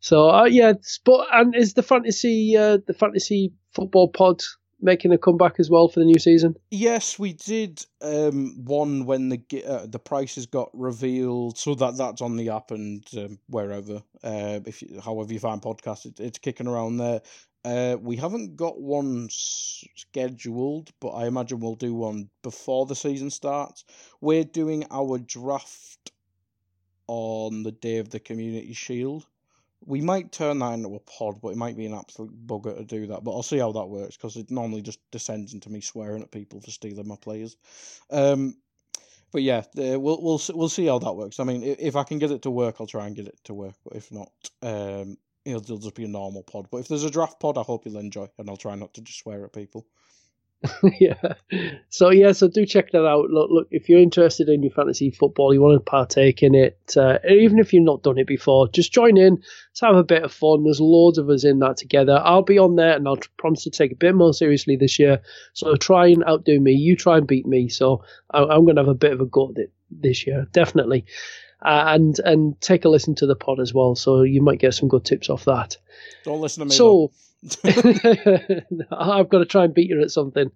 [SPEAKER 2] So uh, yeah, but and is the fantasy uh, the fantasy football pod making a comeback as well for the new season?
[SPEAKER 3] yes, we did um, one when the uh, the prices got revealed, so that that's on the app and um, wherever. Uh, if you, however you find podcasts, it, it's kicking around there. Uh, we haven't got one scheduled, but I imagine we'll do one before the season starts. We're doing our draft on the day of the Community Shield. We might turn that into a pod, but it might be an absolute bugger to do that. But I'll see how that works because it normally just descends into me swearing at people for stealing my players. Um, but yeah, we'll we'll we'll see how that works. I mean, if I can get it to work, I'll try and get it to work. But if not, um, it'll, it'll just be a normal pod. But if there's a draft pod, I hope you'll enjoy, and I'll try not to just swear at people.
[SPEAKER 2] yeah. So yeah, so do check that out. Look, look, if you're interested in your fantasy football, you want to partake in it, uh, even if you've not done it before, just join in. Let's have a bit of fun. There's loads of us in that together. I'll be on there, and I'll promise to take a bit more seriously this year. So try and outdo me. You try and beat me. So I, I'm going to have a bit of a go at it this year, definitely. Uh, and and take a listen to the pod as well. So you might get some good tips off that.
[SPEAKER 3] Don't listen to me.
[SPEAKER 2] So I've got to try and beat you at something.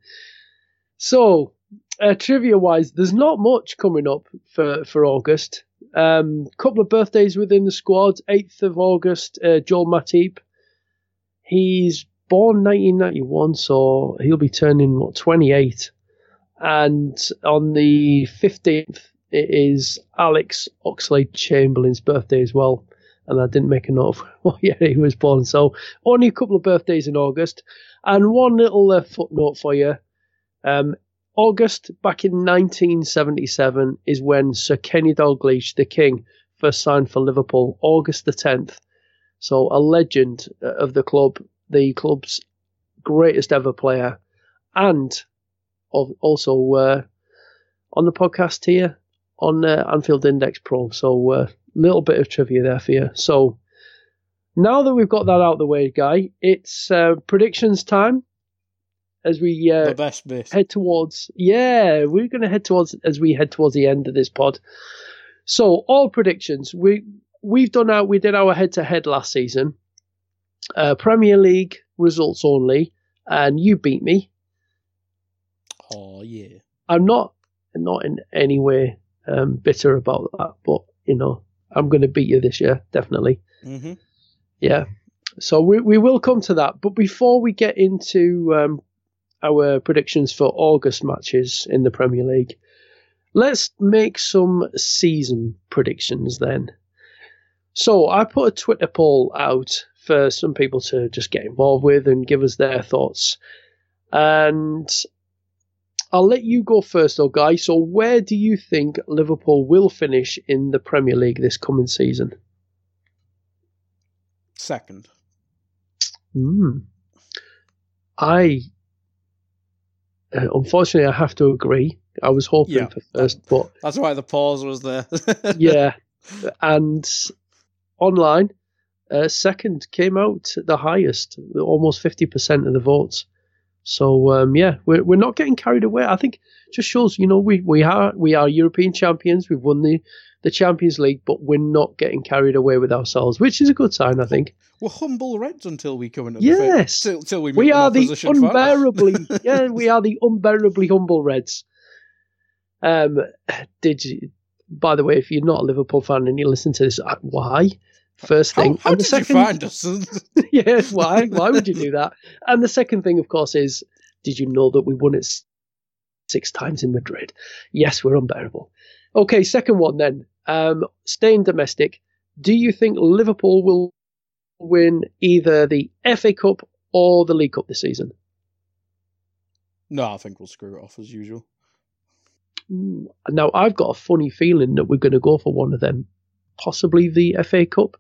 [SPEAKER 2] So, uh, trivia wise, there's not much coming up for, for August. Um, couple of birthdays within the squad. 8th of August, uh, Joel Matip. He's born 1991, so he'll be turning what 28. And on the 15th, it is Alex Oxlade Chamberlain's birthday as well. And I didn't make a note of what year he was born. So only a couple of birthdays in August. And one little uh, footnote for you. Um, August back in 1977 is when Sir Kenny Dalglish, the King, first signed for Liverpool. August the 10th. So a legend uh, of the club, the club's greatest ever player, and of also uh, on the podcast here on uh, Anfield Index Pro. So uh, little bit of trivia there for you. So now that we've got that out of the way, guy, it's uh, predictions time. As we
[SPEAKER 3] uh, the best bit.
[SPEAKER 2] head towards, yeah, we're going to head towards as we head towards the end of this pod. So all predictions we we've done out. We did our head to head last season. Uh, Premier League results only, and you beat me.
[SPEAKER 3] Oh yeah.
[SPEAKER 2] I'm not not in any way um, bitter about that, but you know I'm going to beat you this year, definitely.
[SPEAKER 3] Mm-hmm.
[SPEAKER 2] Yeah. So we we will come to that, but before we get into um, our predictions for August matches in the Premier League, let's make some season predictions then. So I put a Twitter poll out for some people to just get involved with and give us their thoughts. And I'll let you go first, though, guy. So, where do you think Liverpool will finish in the Premier League this coming season?
[SPEAKER 3] Second.
[SPEAKER 2] Hmm. I uh, unfortunately I have to agree. I was hoping yeah, for first,
[SPEAKER 3] that,
[SPEAKER 2] but
[SPEAKER 3] that's why the pause was there.
[SPEAKER 2] yeah, and online, uh, second came out the highest, almost fifty percent of the votes. So um, yeah, we're we're not getting carried away. I think just shows you know we we are we are European champions. We've won the the Champions League, but we're not getting carried away with ourselves, which is a good sign, I think.
[SPEAKER 3] We're humble Reds until we come into
[SPEAKER 2] yes,
[SPEAKER 3] the till, we
[SPEAKER 2] we are the unbearably yeah we are the unbearably humble Reds. Um, did you? By the way, if you're not a Liverpool fan and you listen to this, uh, why? First thing.
[SPEAKER 3] How, how did second, you find us?
[SPEAKER 2] yeah, why? Why would you do that? And the second thing, of course, is did you know that we won it six times in Madrid? Yes, we're unbearable. Okay, second one then. Um, staying domestic, do you think Liverpool will win either the FA Cup or the League Cup this season?
[SPEAKER 3] No, I think we'll screw it off as usual.
[SPEAKER 2] Now, I've got a funny feeling that we're going to go for one of them, possibly the FA Cup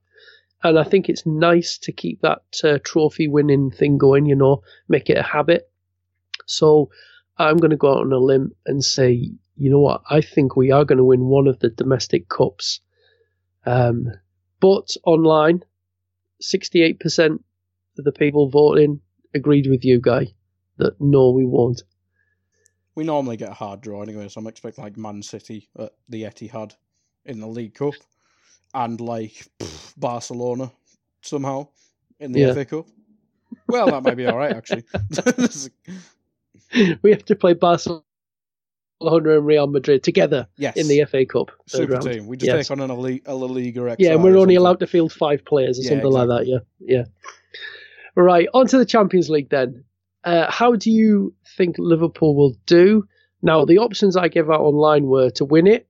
[SPEAKER 2] and I think it's nice to keep that uh, trophy winning thing going. You know, make it a habit. So I'm going to go out on a limb and say, you know what? I think we are going to win one of the domestic cups. Um, but online, 68% of the people voting agreed with you, Guy, that no, we won't.
[SPEAKER 3] We normally get a hard draw anyway, so I'm expecting like Man City at the Etihad in the League Cup and like pff, Barcelona somehow in the yeah. FA Cup. Well, that might be all right actually.
[SPEAKER 2] we have to play Barcelona and Real Madrid together
[SPEAKER 3] yes.
[SPEAKER 2] in the FA Cup.
[SPEAKER 3] Super round. team. We just yes. take on an elite, a La Liga
[SPEAKER 2] Yeah, and we're only allowed to field five players or yeah, something exactly. like that. Yeah, yeah. Right, on to the Champions League then. Uh, how do you think Liverpool will do? Now, the options I gave out online were to win it,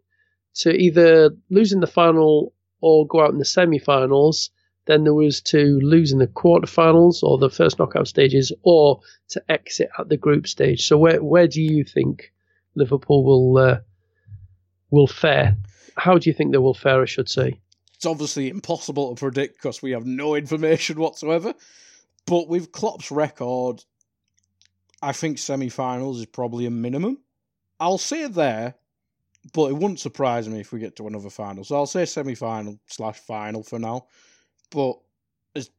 [SPEAKER 2] to either lose in the final or go out in the semi-finals. Then there was to lose in the quarterfinals or the first knockout stages, or to exit at the group stage. So where where do you think Liverpool will uh, will fare? How do you think they will fare? I should say.
[SPEAKER 3] It's obviously impossible to predict because we have no information whatsoever. But with Klopp's record, I think semi-finals is probably a minimum. I'll say it there but it wouldn't surprise me if we get to another final. So I'll say semi final slash final for now. But as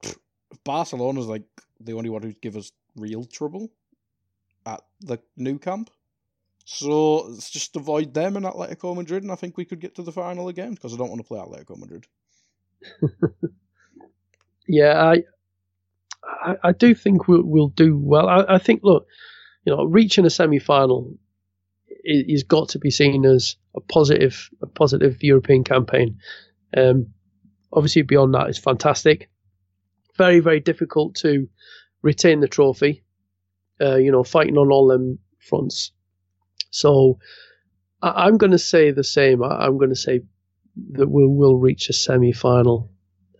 [SPEAKER 3] Barcelona's like the only one who'd give us real trouble at the Nou Camp. So let's just avoid them and Atletico Madrid, and I think we could get to the final again because I don't want to play Atletico Madrid.
[SPEAKER 2] yeah, I, I, I do think we'll we'll do well. I, I think look, you know, reaching a semi final is got to be seen as a positive, a positive European campaign. Um, obviously, beyond that is fantastic. very very difficult to retain the trophy. Uh, you know, fighting on all them fronts. So I, am going to say the same. I, am going to say that we will reach a semi-final,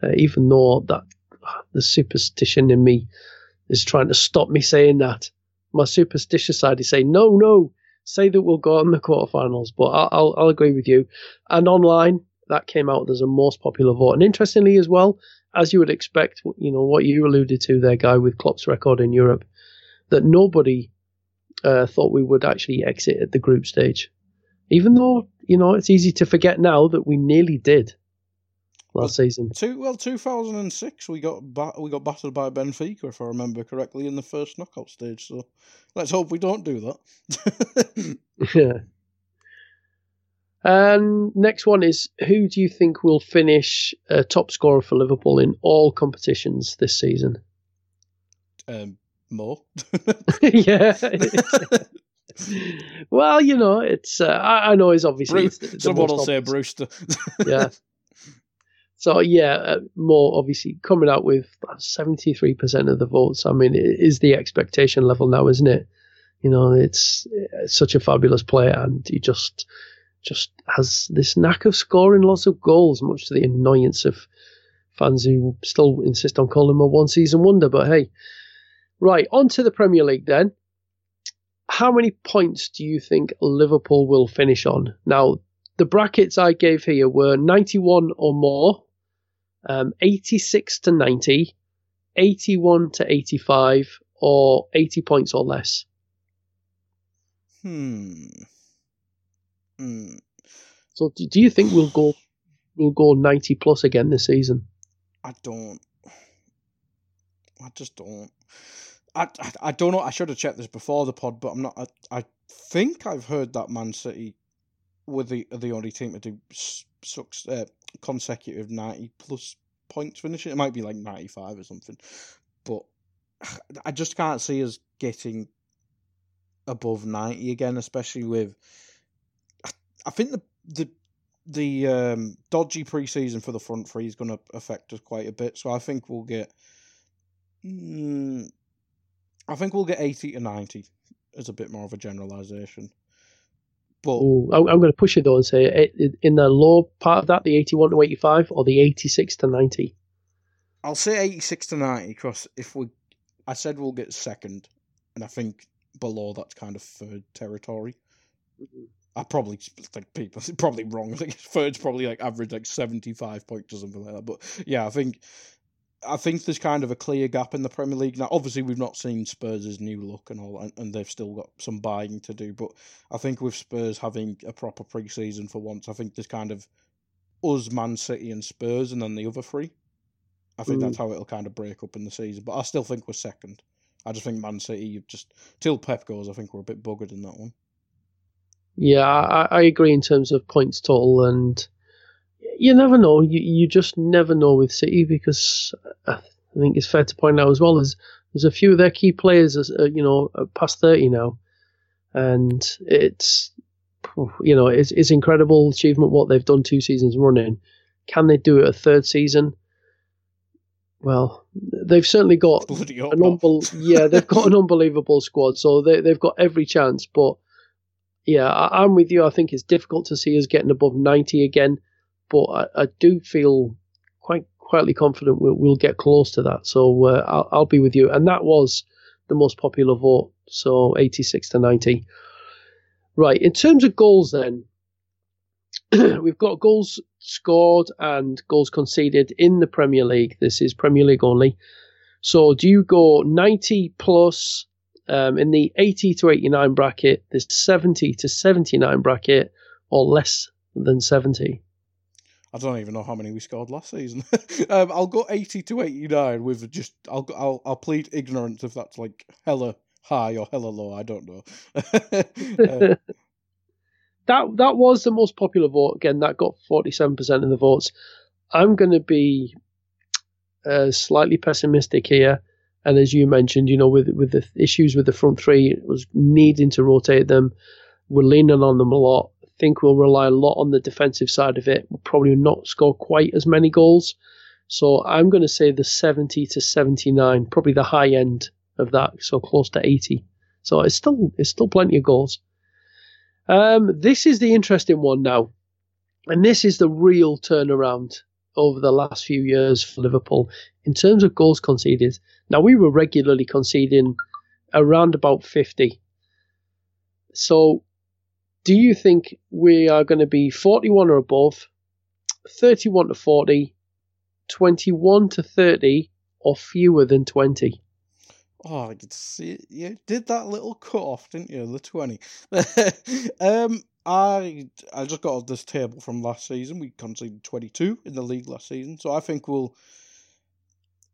[SPEAKER 2] uh, even though that the superstition in me is trying to stop me saying that. My superstitious side is saying, no, no, say that we'll go on the quarterfinals. But I'll, I'll, I'll agree with you. And online, that came out as a most popular vote. And interestingly as well, as you would expect, you know, what you alluded to there, Guy, with Klopp's record in Europe, that nobody uh, thought we would actually exit at the group stage. Even though, you know, it's easy to forget now that we nearly did last well, season.
[SPEAKER 3] Two, well, 2006, we got ba- we got battered by Benfica, if I remember correctly, in the first knockout stage. So let's hope we don't do that.
[SPEAKER 2] yeah. And next one is who do you think will finish uh, top scorer for Liverpool in all competitions this season?
[SPEAKER 3] Um, Mo.
[SPEAKER 2] yeah. well, you know, it's. Uh, I, I, know it's obviously. Bruce,
[SPEAKER 3] it's the, the someone will say Brewster.
[SPEAKER 2] yeah. So yeah, uh, Mo obviously coming out with seventy three percent of the votes. I mean, it is the expectation level now, isn't it? You know, it's, it's such a fabulous player, and he just just has this knack of scoring lots of goals, much to the annoyance of fans who still insist on calling him a one season wonder. But hey, right on to the Premier League then. How many points do you think Liverpool will finish on? Now, the brackets I gave here were 91 or more, um, 86 to 90, 81 to 85, or 80 points or less.
[SPEAKER 3] Hmm. Hmm.
[SPEAKER 2] So, do, do you think we'll go we'll go 90 plus again this season?
[SPEAKER 3] I don't. I just don't. I, I, I don't know. I should have checked this before the pod, but I'm not. I, I think I've heard that Man City were the the only team to do sucks uh, consecutive ninety plus points finishing. It might be like ninety five or something, but I just can't see us getting above ninety again, especially with. I think the the the um, dodgy preseason for the front three is going to affect us quite a bit. So I think we'll get. Mm, I think we'll get eighty to ninety as a bit more of a generalisation. But
[SPEAKER 2] Ooh, I'm, I'm going to push it though and say eh, in the low part of that, the 81 to 85 or the 86 to 90.
[SPEAKER 3] I'll say 86 to 90 because if we, I said we'll get second, and I think below that's kind of third territory. Mm-hmm. I probably think people probably wrong. I think third's probably like average like 75 points or something like that. But yeah, I think I think there's kind of a clear gap in the Premier League now. Obviously, we've not seen Spurs' new look and all, and, and they've still got some buying to do. But I think with Spurs having a proper pre-season for once, I think there's kind of us, Man City, and Spurs, and then the other three. I think mm. that's how it'll kind of break up in the season. But I still think we're second. I just think Man City, you just till Pep goes, I think we're a bit buggered in that one.
[SPEAKER 2] Yeah, I, I agree in terms of points total and you never know. You you just never know with City because I think it's fair to point out as well as there's a few of their key players, as uh, you know, past thirty now, and it's you know it's it's incredible achievement what they've done two seasons running. Can they do it a third season? Well, they've certainly got an unbel- yeah, they've got an unbelievable squad, so they they've got every chance. But yeah, I, I'm with you. I think it's difficult to see us getting above ninety again but I, I do feel quite quietly confident we'll, we'll get close to that. So uh, I'll, I'll be with you. And that was the most popular vote, so 86 to 90. Right, in terms of goals, then, we've got goals scored and goals conceded in the Premier League. This is Premier League only. So do you go 90 plus um, in the 80 to 89 bracket, this 70 to 79 bracket, or less than 70?
[SPEAKER 3] I don't even know how many we scored last season. um, I'll go eighty to eighty nine with just I'll I'll I'll plead ignorance if that's like hella high or hella low. I don't know. uh,
[SPEAKER 2] that that was the most popular vote. Again, that got forty seven percent of the votes. I'm going to be uh, slightly pessimistic here, and as you mentioned, you know, with with the issues with the front three, it was needing to rotate them. We're leaning on them a lot think we'll rely a lot on the defensive side of it. We'll probably not score quite as many goals. So I'm going to say the 70 to 79, probably the high end of that, so close to 80. So it's still it's still plenty of goals. Um, this is the interesting one now, and this is the real turnaround over the last few years for Liverpool in terms of goals conceded. Now we were regularly conceding around about 50. So, do you think we are going to be 41 or above, 31 to 40, 21 to 30, or fewer than 20?
[SPEAKER 3] Oh, I could see you did that little cut off, didn't you? The twenty. um, I I just got off this table from last season. We conceded twenty two in the league last season, so I think we'll.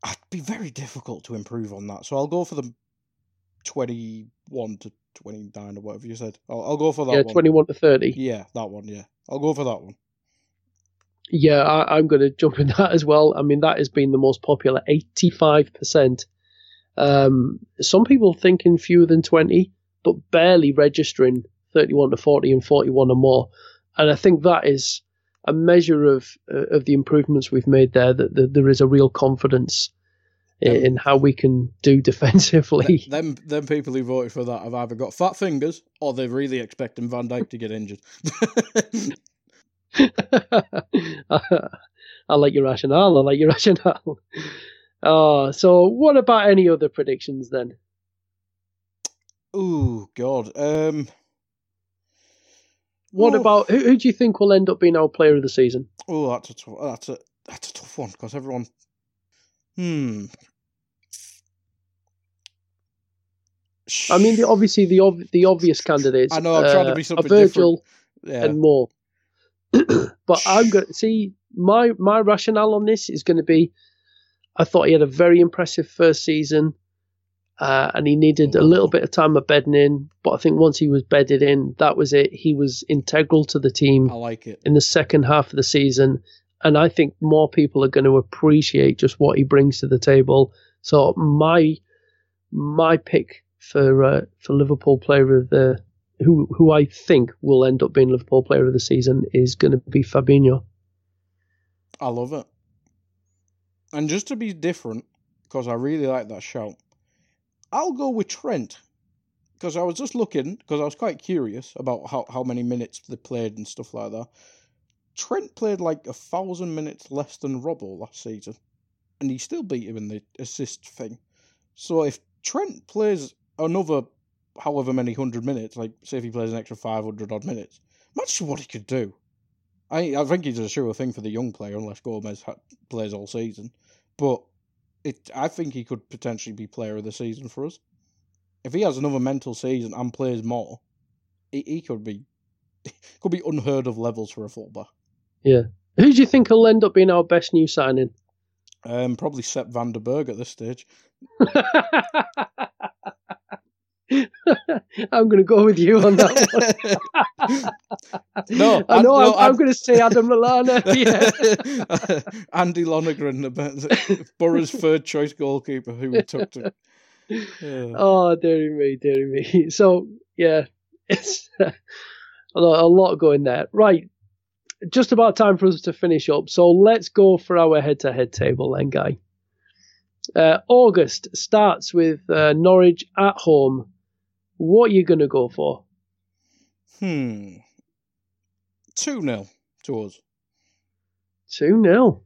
[SPEAKER 3] It'd be very difficult to improve on that, so I'll go for the twenty one to twenty nine or whatever you said. I'll, I'll go for that.
[SPEAKER 2] Yeah,
[SPEAKER 3] one.
[SPEAKER 2] twenty one to thirty.
[SPEAKER 3] Yeah, that one. Yeah, I'll go for that one.
[SPEAKER 2] Yeah, I, I'm going to jump in that as well. I mean, that has been the most popular, eighty five percent um, some people thinking fewer than 20, but barely registering 31 to 40 and 41 or more. And I think that is a measure of uh, of the improvements we've made there. That, that there is a real confidence in, in, how we can do defensively.
[SPEAKER 3] Them them people who voted for that have either got fat fingers or they're really expecting Van Dijk to get injured.
[SPEAKER 2] I like your rationale. I like your rationale. Oh, so what about any other predictions then?
[SPEAKER 3] Oh God. Um.
[SPEAKER 2] What oh. about who, who? do you think will end up being our player of the season?
[SPEAKER 3] Oh, that's a tough, that's a that's a tough one because everyone. Hmm.
[SPEAKER 2] I mean, the, obviously the ob- the obvious candidates.
[SPEAKER 3] I know I'm uh, trying to be uh, something
[SPEAKER 2] Virgil
[SPEAKER 3] yeah.
[SPEAKER 2] and Mo. but I'm going to see my my rationale on this is going to be I thought he had a very impressive first season, uh, and he needed a little bit of time of bedding in. But I think once he was bedded in, that was it. He was integral to the team.
[SPEAKER 3] I like it
[SPEAKER 2] in the second half of the season, and I think more people are going to appreciate just what he brings to the table. So my my pick for uh, for Liverpool Player of the who who I think will end up being Liverpool Player of the season is going to be Fabinho.
[SPEAKER 3] I love it. And just to be different, because I really like that shout, I'll go with Trent. Because I was just looking, because I was quite curious about how, how many minutes they played and stuff like that. Trent played like a thousand minutes less than Robbo last season, and he still beat him in the assist thing. So if Trent plays another however many hundred minutes, like say if he plays an extra 500 odd minutes, imagine what he could do. I I think he's a sure thing for the young player unless Gomez ha- plays all season. But it, I think he could potentially be player of the season for us. If he has another mental season and plays more, he, he could be could be unheard of levels for a fullback.
[SPEAKER 2] Yeah. Who do you think will end up being our best new signing?
[SPEAKER 3] Um, probably Sepp van den Berg at this stage.
[SPEAKER 2] I'm going to go with you on that one.
[SPEAKER 3] no,
[SPEAKER 2] I know.
[SPEAKER 3] no,
[SPEAKER 2] I'm, I'm, going to say Adam Lallana. Yeah.
[SPEAKER 3] Andy Lonergan, Borough's third choice goalkeeper, who we took to.
[SPEAKER 2] Yeah. Oh, dearie me, dearie me. So yeah, it's a lot, a lot going there. Right, just about time for us to finish up. So let's go for our head-to-head table then, guy. Uh, August starts with uh, Norwich at home what are you going to go for?
[SPEAKER 3] Hmm. 2 0 to us.
[SPEAKER 2] 2 0.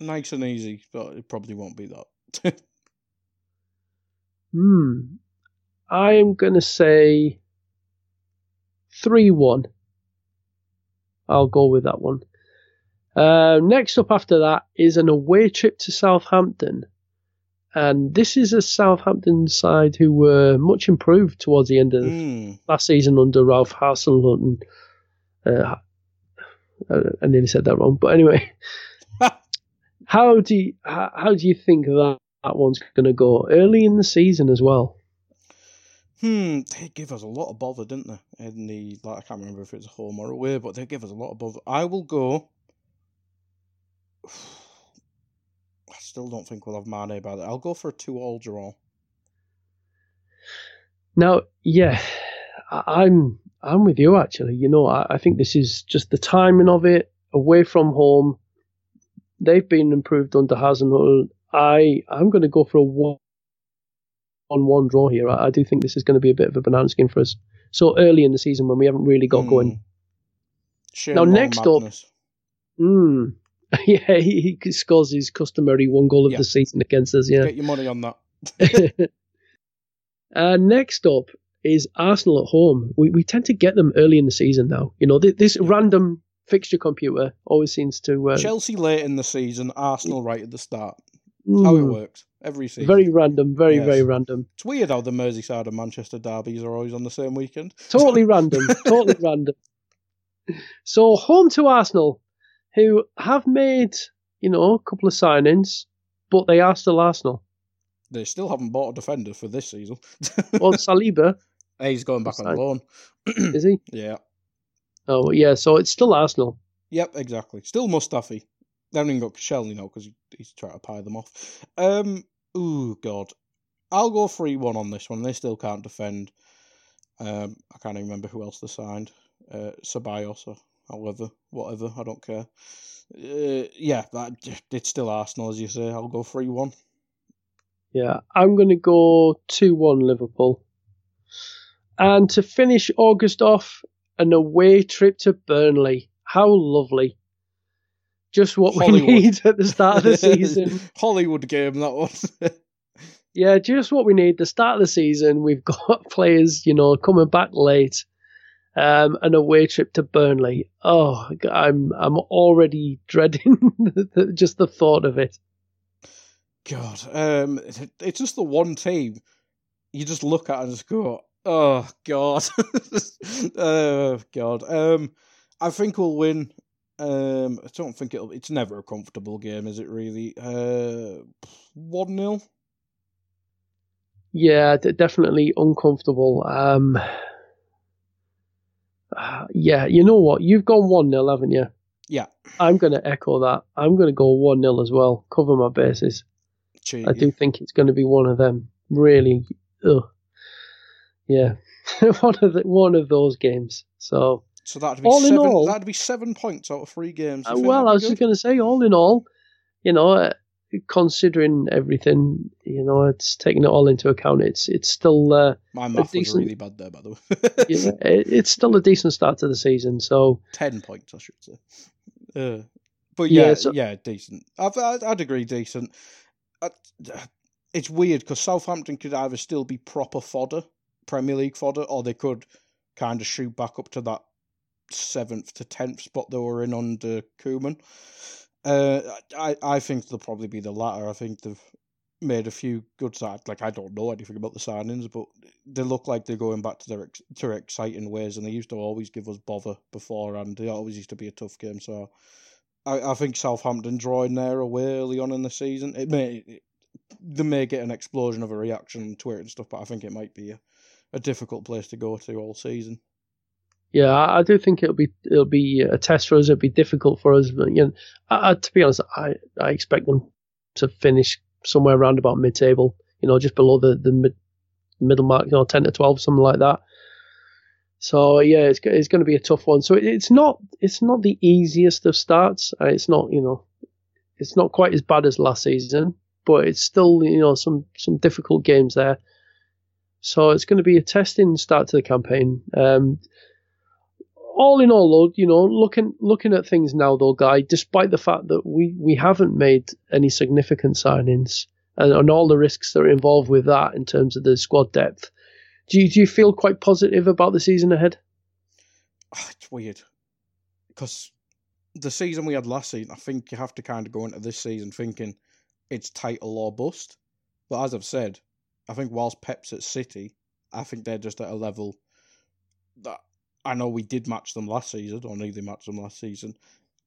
[SPEAKER 3] Nice and easy, but it probably won't be that.
[SPEAKER 2] hmm. I am going to say 3 1. I'll go with that one. Uh, next up after that is an away trip to Southampton. And this is a Southampton side who were much improved towards the end of
[SPEAKER 3] mm.
[SPEAKER 2] last season under Ralph Hasenhüttl. Uh, I nearly said that wrong, but anyway, how do you, how, how, do you think that that one's going to go early in the season as well?
[SPEAKER 3] Hmm, they give us a lot of bother, didn't they? In the like, I can't remember if it's a home or away, but they give us a lot of bother. I will go still don't think we'll have Mane by that. I'll go for a two-all draw.
[SPEAKER 2] Now, yeah, I'm I'm with you actually. You know, I, I think this is just the timing of it away from home. they've been improved under Hasenhüttl. I I'm going to go for a one on one draw here. I, I, do think this is going to be a bit of a banana skin for us. So early in the season when we haven't really got mm. going.
[SPEAKER 3] Sheer now next
[SPEAKER 2] madness. up, mm, yeah, he, he, scores his customary one goal of yeah. the season against us. Yeah,
[SPEAKER 3] get your money on that.
[SPEAKER 2] uh, next up is Arsenal at home. We we tend to get them early in the season now. You know, this, random fixture computer always seems to uh,
[SPEAKER 3] Chelsea late in the season, Arsenal right at the start. Mm, how it works every season.
[SPEAKER 2] Very random, very yes. very random.
[SPEAKER 3] It's weird how the Merseyside and Manchester derbies are always on the same weekend.
[SPEAKER 2] Totally random, totally random. So home to Arsenal, who have made you know a couple of signings, but they are still Arsenal.
[SPEAKER 3] They still haven't bought a defender for this season.
[SPEAKER 2] well, Saliba.
[SPEAKER 3] He's going back on loan.
[SPEAKER 2] Is he?
[SPEAKER 3] Yeah.
[SPEAKER 2] Oh yeah, so it's still Arsenal.
[SPEAKER 3] Yep, exactly. Still Mustafi. They haven't even got Koscielny now because he's trying to pie them off. Um, oh god, I'll go three one on this one. They still can't defend. Um, I can't even remember who else they signed. Uh, Ceballos however, whatever. I don't care. Uh, yeah, that it's still Arsenal as you say. I'll go three one.
[SPEAKER 2] Yeah, I'm going to go two one Liverpool. And to finish August off, an away trip to Burnley. How lovely. Just what Hollywood. we need at the start of the season.
[SPEAKER 3] Hollywood game, that was.
[SPEAKER 2] yeah, just what we need. The start of the season, we've got players, you know, coming back late. Um, an away trip to Burnley. Oh, I'm I'm already dreading just the thought of it.
[SPEAKER 3] God, um, it's just the one team you just look at and just go, Oh God, oh God. Um, I think we'll win. Um, I don't think it'll. It's never a comfortable game, is it? Really? Uh, one 0
[SPEAKER 2] Yeah, definitely uncomfortable. Um, uh, yeah, you know what? You've gone one 0 haven't you?
[SPEAKER 3] Yeah.
[SPEAKER 2] I'm going to echo that. I'm going to go one 0 as well. Cover my bases. I do think it's going to be one of them. Really, ugh yeah, one of the, one of those games. So
[SPEAKER 3] so that'd be all seven, in all, that'd be seven points out of three games.
[SPEAKER 2] Uh, well, I was good? just going to say, all in all, you know, considering everything, you know, it's taking it all into account. It's it's still uh,
[SPEAKER 3] my math decent, was really bad there, by the way.
[SPEAKER 2] yeah, it, it's still a decent start to the season. So
[SPEAKER 3] ten points, I should say. Uh, but yeah, yeah, so, yeah decent. I've, I'd, I'd agree, decent. I, it's weird because Southampton could either still be proper fodder Premier League fodder, or they could kind of shoot back up to that seventh to tenth spot they were in under Koeman. Uh, I I think they'll probably be the latter. I think they've made a few good sides. Like I don't know anything about the signings, but they look like they're going back to their to their exciting ways, and they used to always give us bother before, and they always used to be a tough game. So I, I think Southampton drawing there away early on in the season. It may it, they may get an explosion of a reaction on Twitter and stuff, but I think it might be a a difficult place to go to all season.
[SPEAKER 2] Yeah, I, do think it'll be it'll be a test for us. It'll be difficult for us. But, you know, I, to be honest, I, I expect them to finish somewhere around about mid table. You know, just below the the mid, middle mark. You know, ten to twelve, something like that. So yeah, it's it's going to be a tough one. So it's not it's not the easiest of starts. Uh, it's not you know, it's not quite as bad as last season, but it's still you know some some difficult games there. So it's going to be a testing start to the campaign. Um, all in all, you know, looking looking at things now, though, guy, despite the fact that we, we haven't made any significant signings and, and all the risks that are involved with that in terms of the squad depth, do you, do you feel quite positive about the season ahead?
[SPEAKER 3] Oh, it's weird because the season we had last season, I think you have to kind of go into this season thinking it's title or bust. But as I've said, I think whilst Pep's at City, I think they're just at a level that I know we did match them last season, or nearly matched them last season.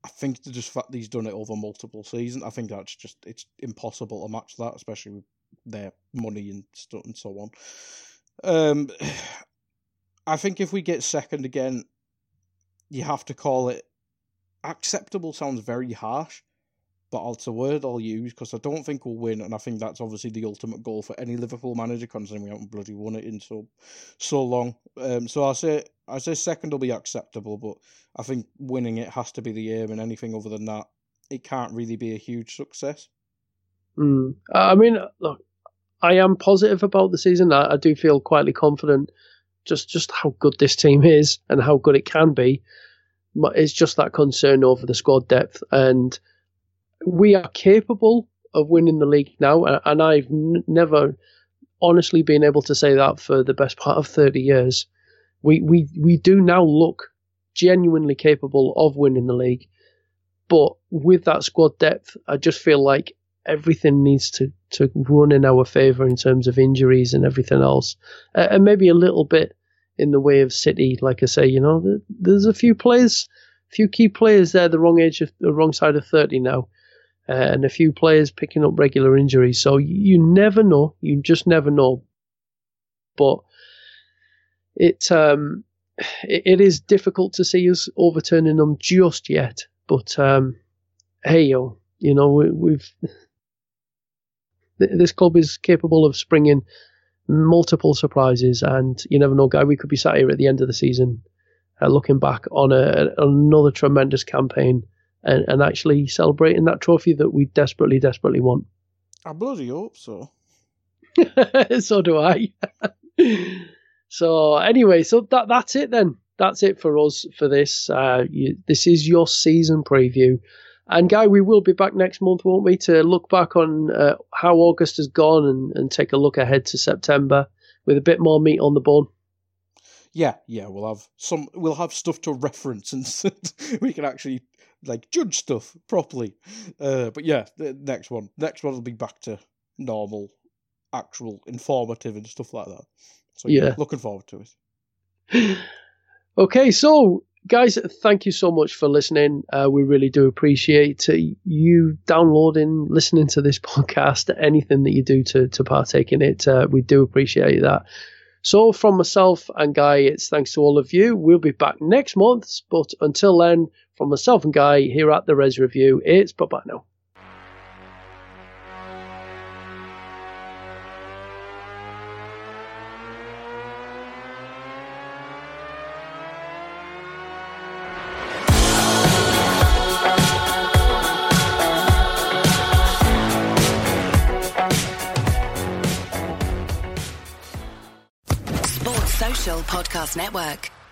[SPEAKER 3] I think the just fact he's done it over multiple seasons, I think that's just it's impossible to match that, especially with their money and stuff and so on. Um, I think if we get second again, you have to call it acceptable. Sounds very harsh, but it's a word I'll use because I don't think we'll win, and I think that's obviously the ultimate goal for any Liverpool manager, considering we haven't bloody won it in so so long. Um, so I say I say second will be acceptable, but I think winning it has to be the aim, and anything other than that it can't really be a huge success.
[SPEAKER 2] Mm. I mean, look, I am positive about the season. I, I do feel quietly confident just just how good this team is and how good it can be. It's just that concern over the squad depth, and we are capable of winning the league now. And I've n- never honestly been able to say that for the best part of thirty years. We we we do now look genuinely capable of winning the league, but with that squad depth, I just feel like everything needs to, to run in our favour in terms of injuries and everything else. Uh, and maybe a little bit in the way of City, like I say, you know, there's a few players, few key players there, the wrong age of the wrong side of 30 now. Uh, and a few players picking up regular injuries. So you never know. You just never know. But it, um, it, it is difficult to see us overturning them just yet. But um, hey, yo, you know we, we've this club is capable of springing multiple surprises, and you never know, guy. We could be sat here at the end of the season, uh, looking back on a, another tremendous campaign, and, and actually celebrating that trophy that we desperately, desperately want.
[SPEAKER 3] I bloody hope so.
[SPEAKER 2] so do I. so anyway, so that that's it then. That's it for us for this. Uh, you, this is your season preview. And Guy, we will be back next month, won't we, to look back on uh, how August has gone and, and take a look ahead to September with a bit more meat on the bone.
[SPEAKER 3] Yeah, yeah, we'll have some. We'll have stuff to reference, and we can actually like judge stuff properly. Uh, but yeah, the next one, next one will be back to normal, actual, informative, and stuff like that. So yeah, yeah looking forward to
[SPEAKER 2] it. okay, so guys, thank you so much for listening. Uh, we really do appreciate you downloading, listening to this podcast, anything that you do to, to partake in it. Uh, we do appreciate that. So, from myself and Guy, it's thanks to all of you. We'll be back next month. But until then, from myself and Guy here at the Reds Review, it's bye bye now.
[SPEAKER 1] Podcast Network.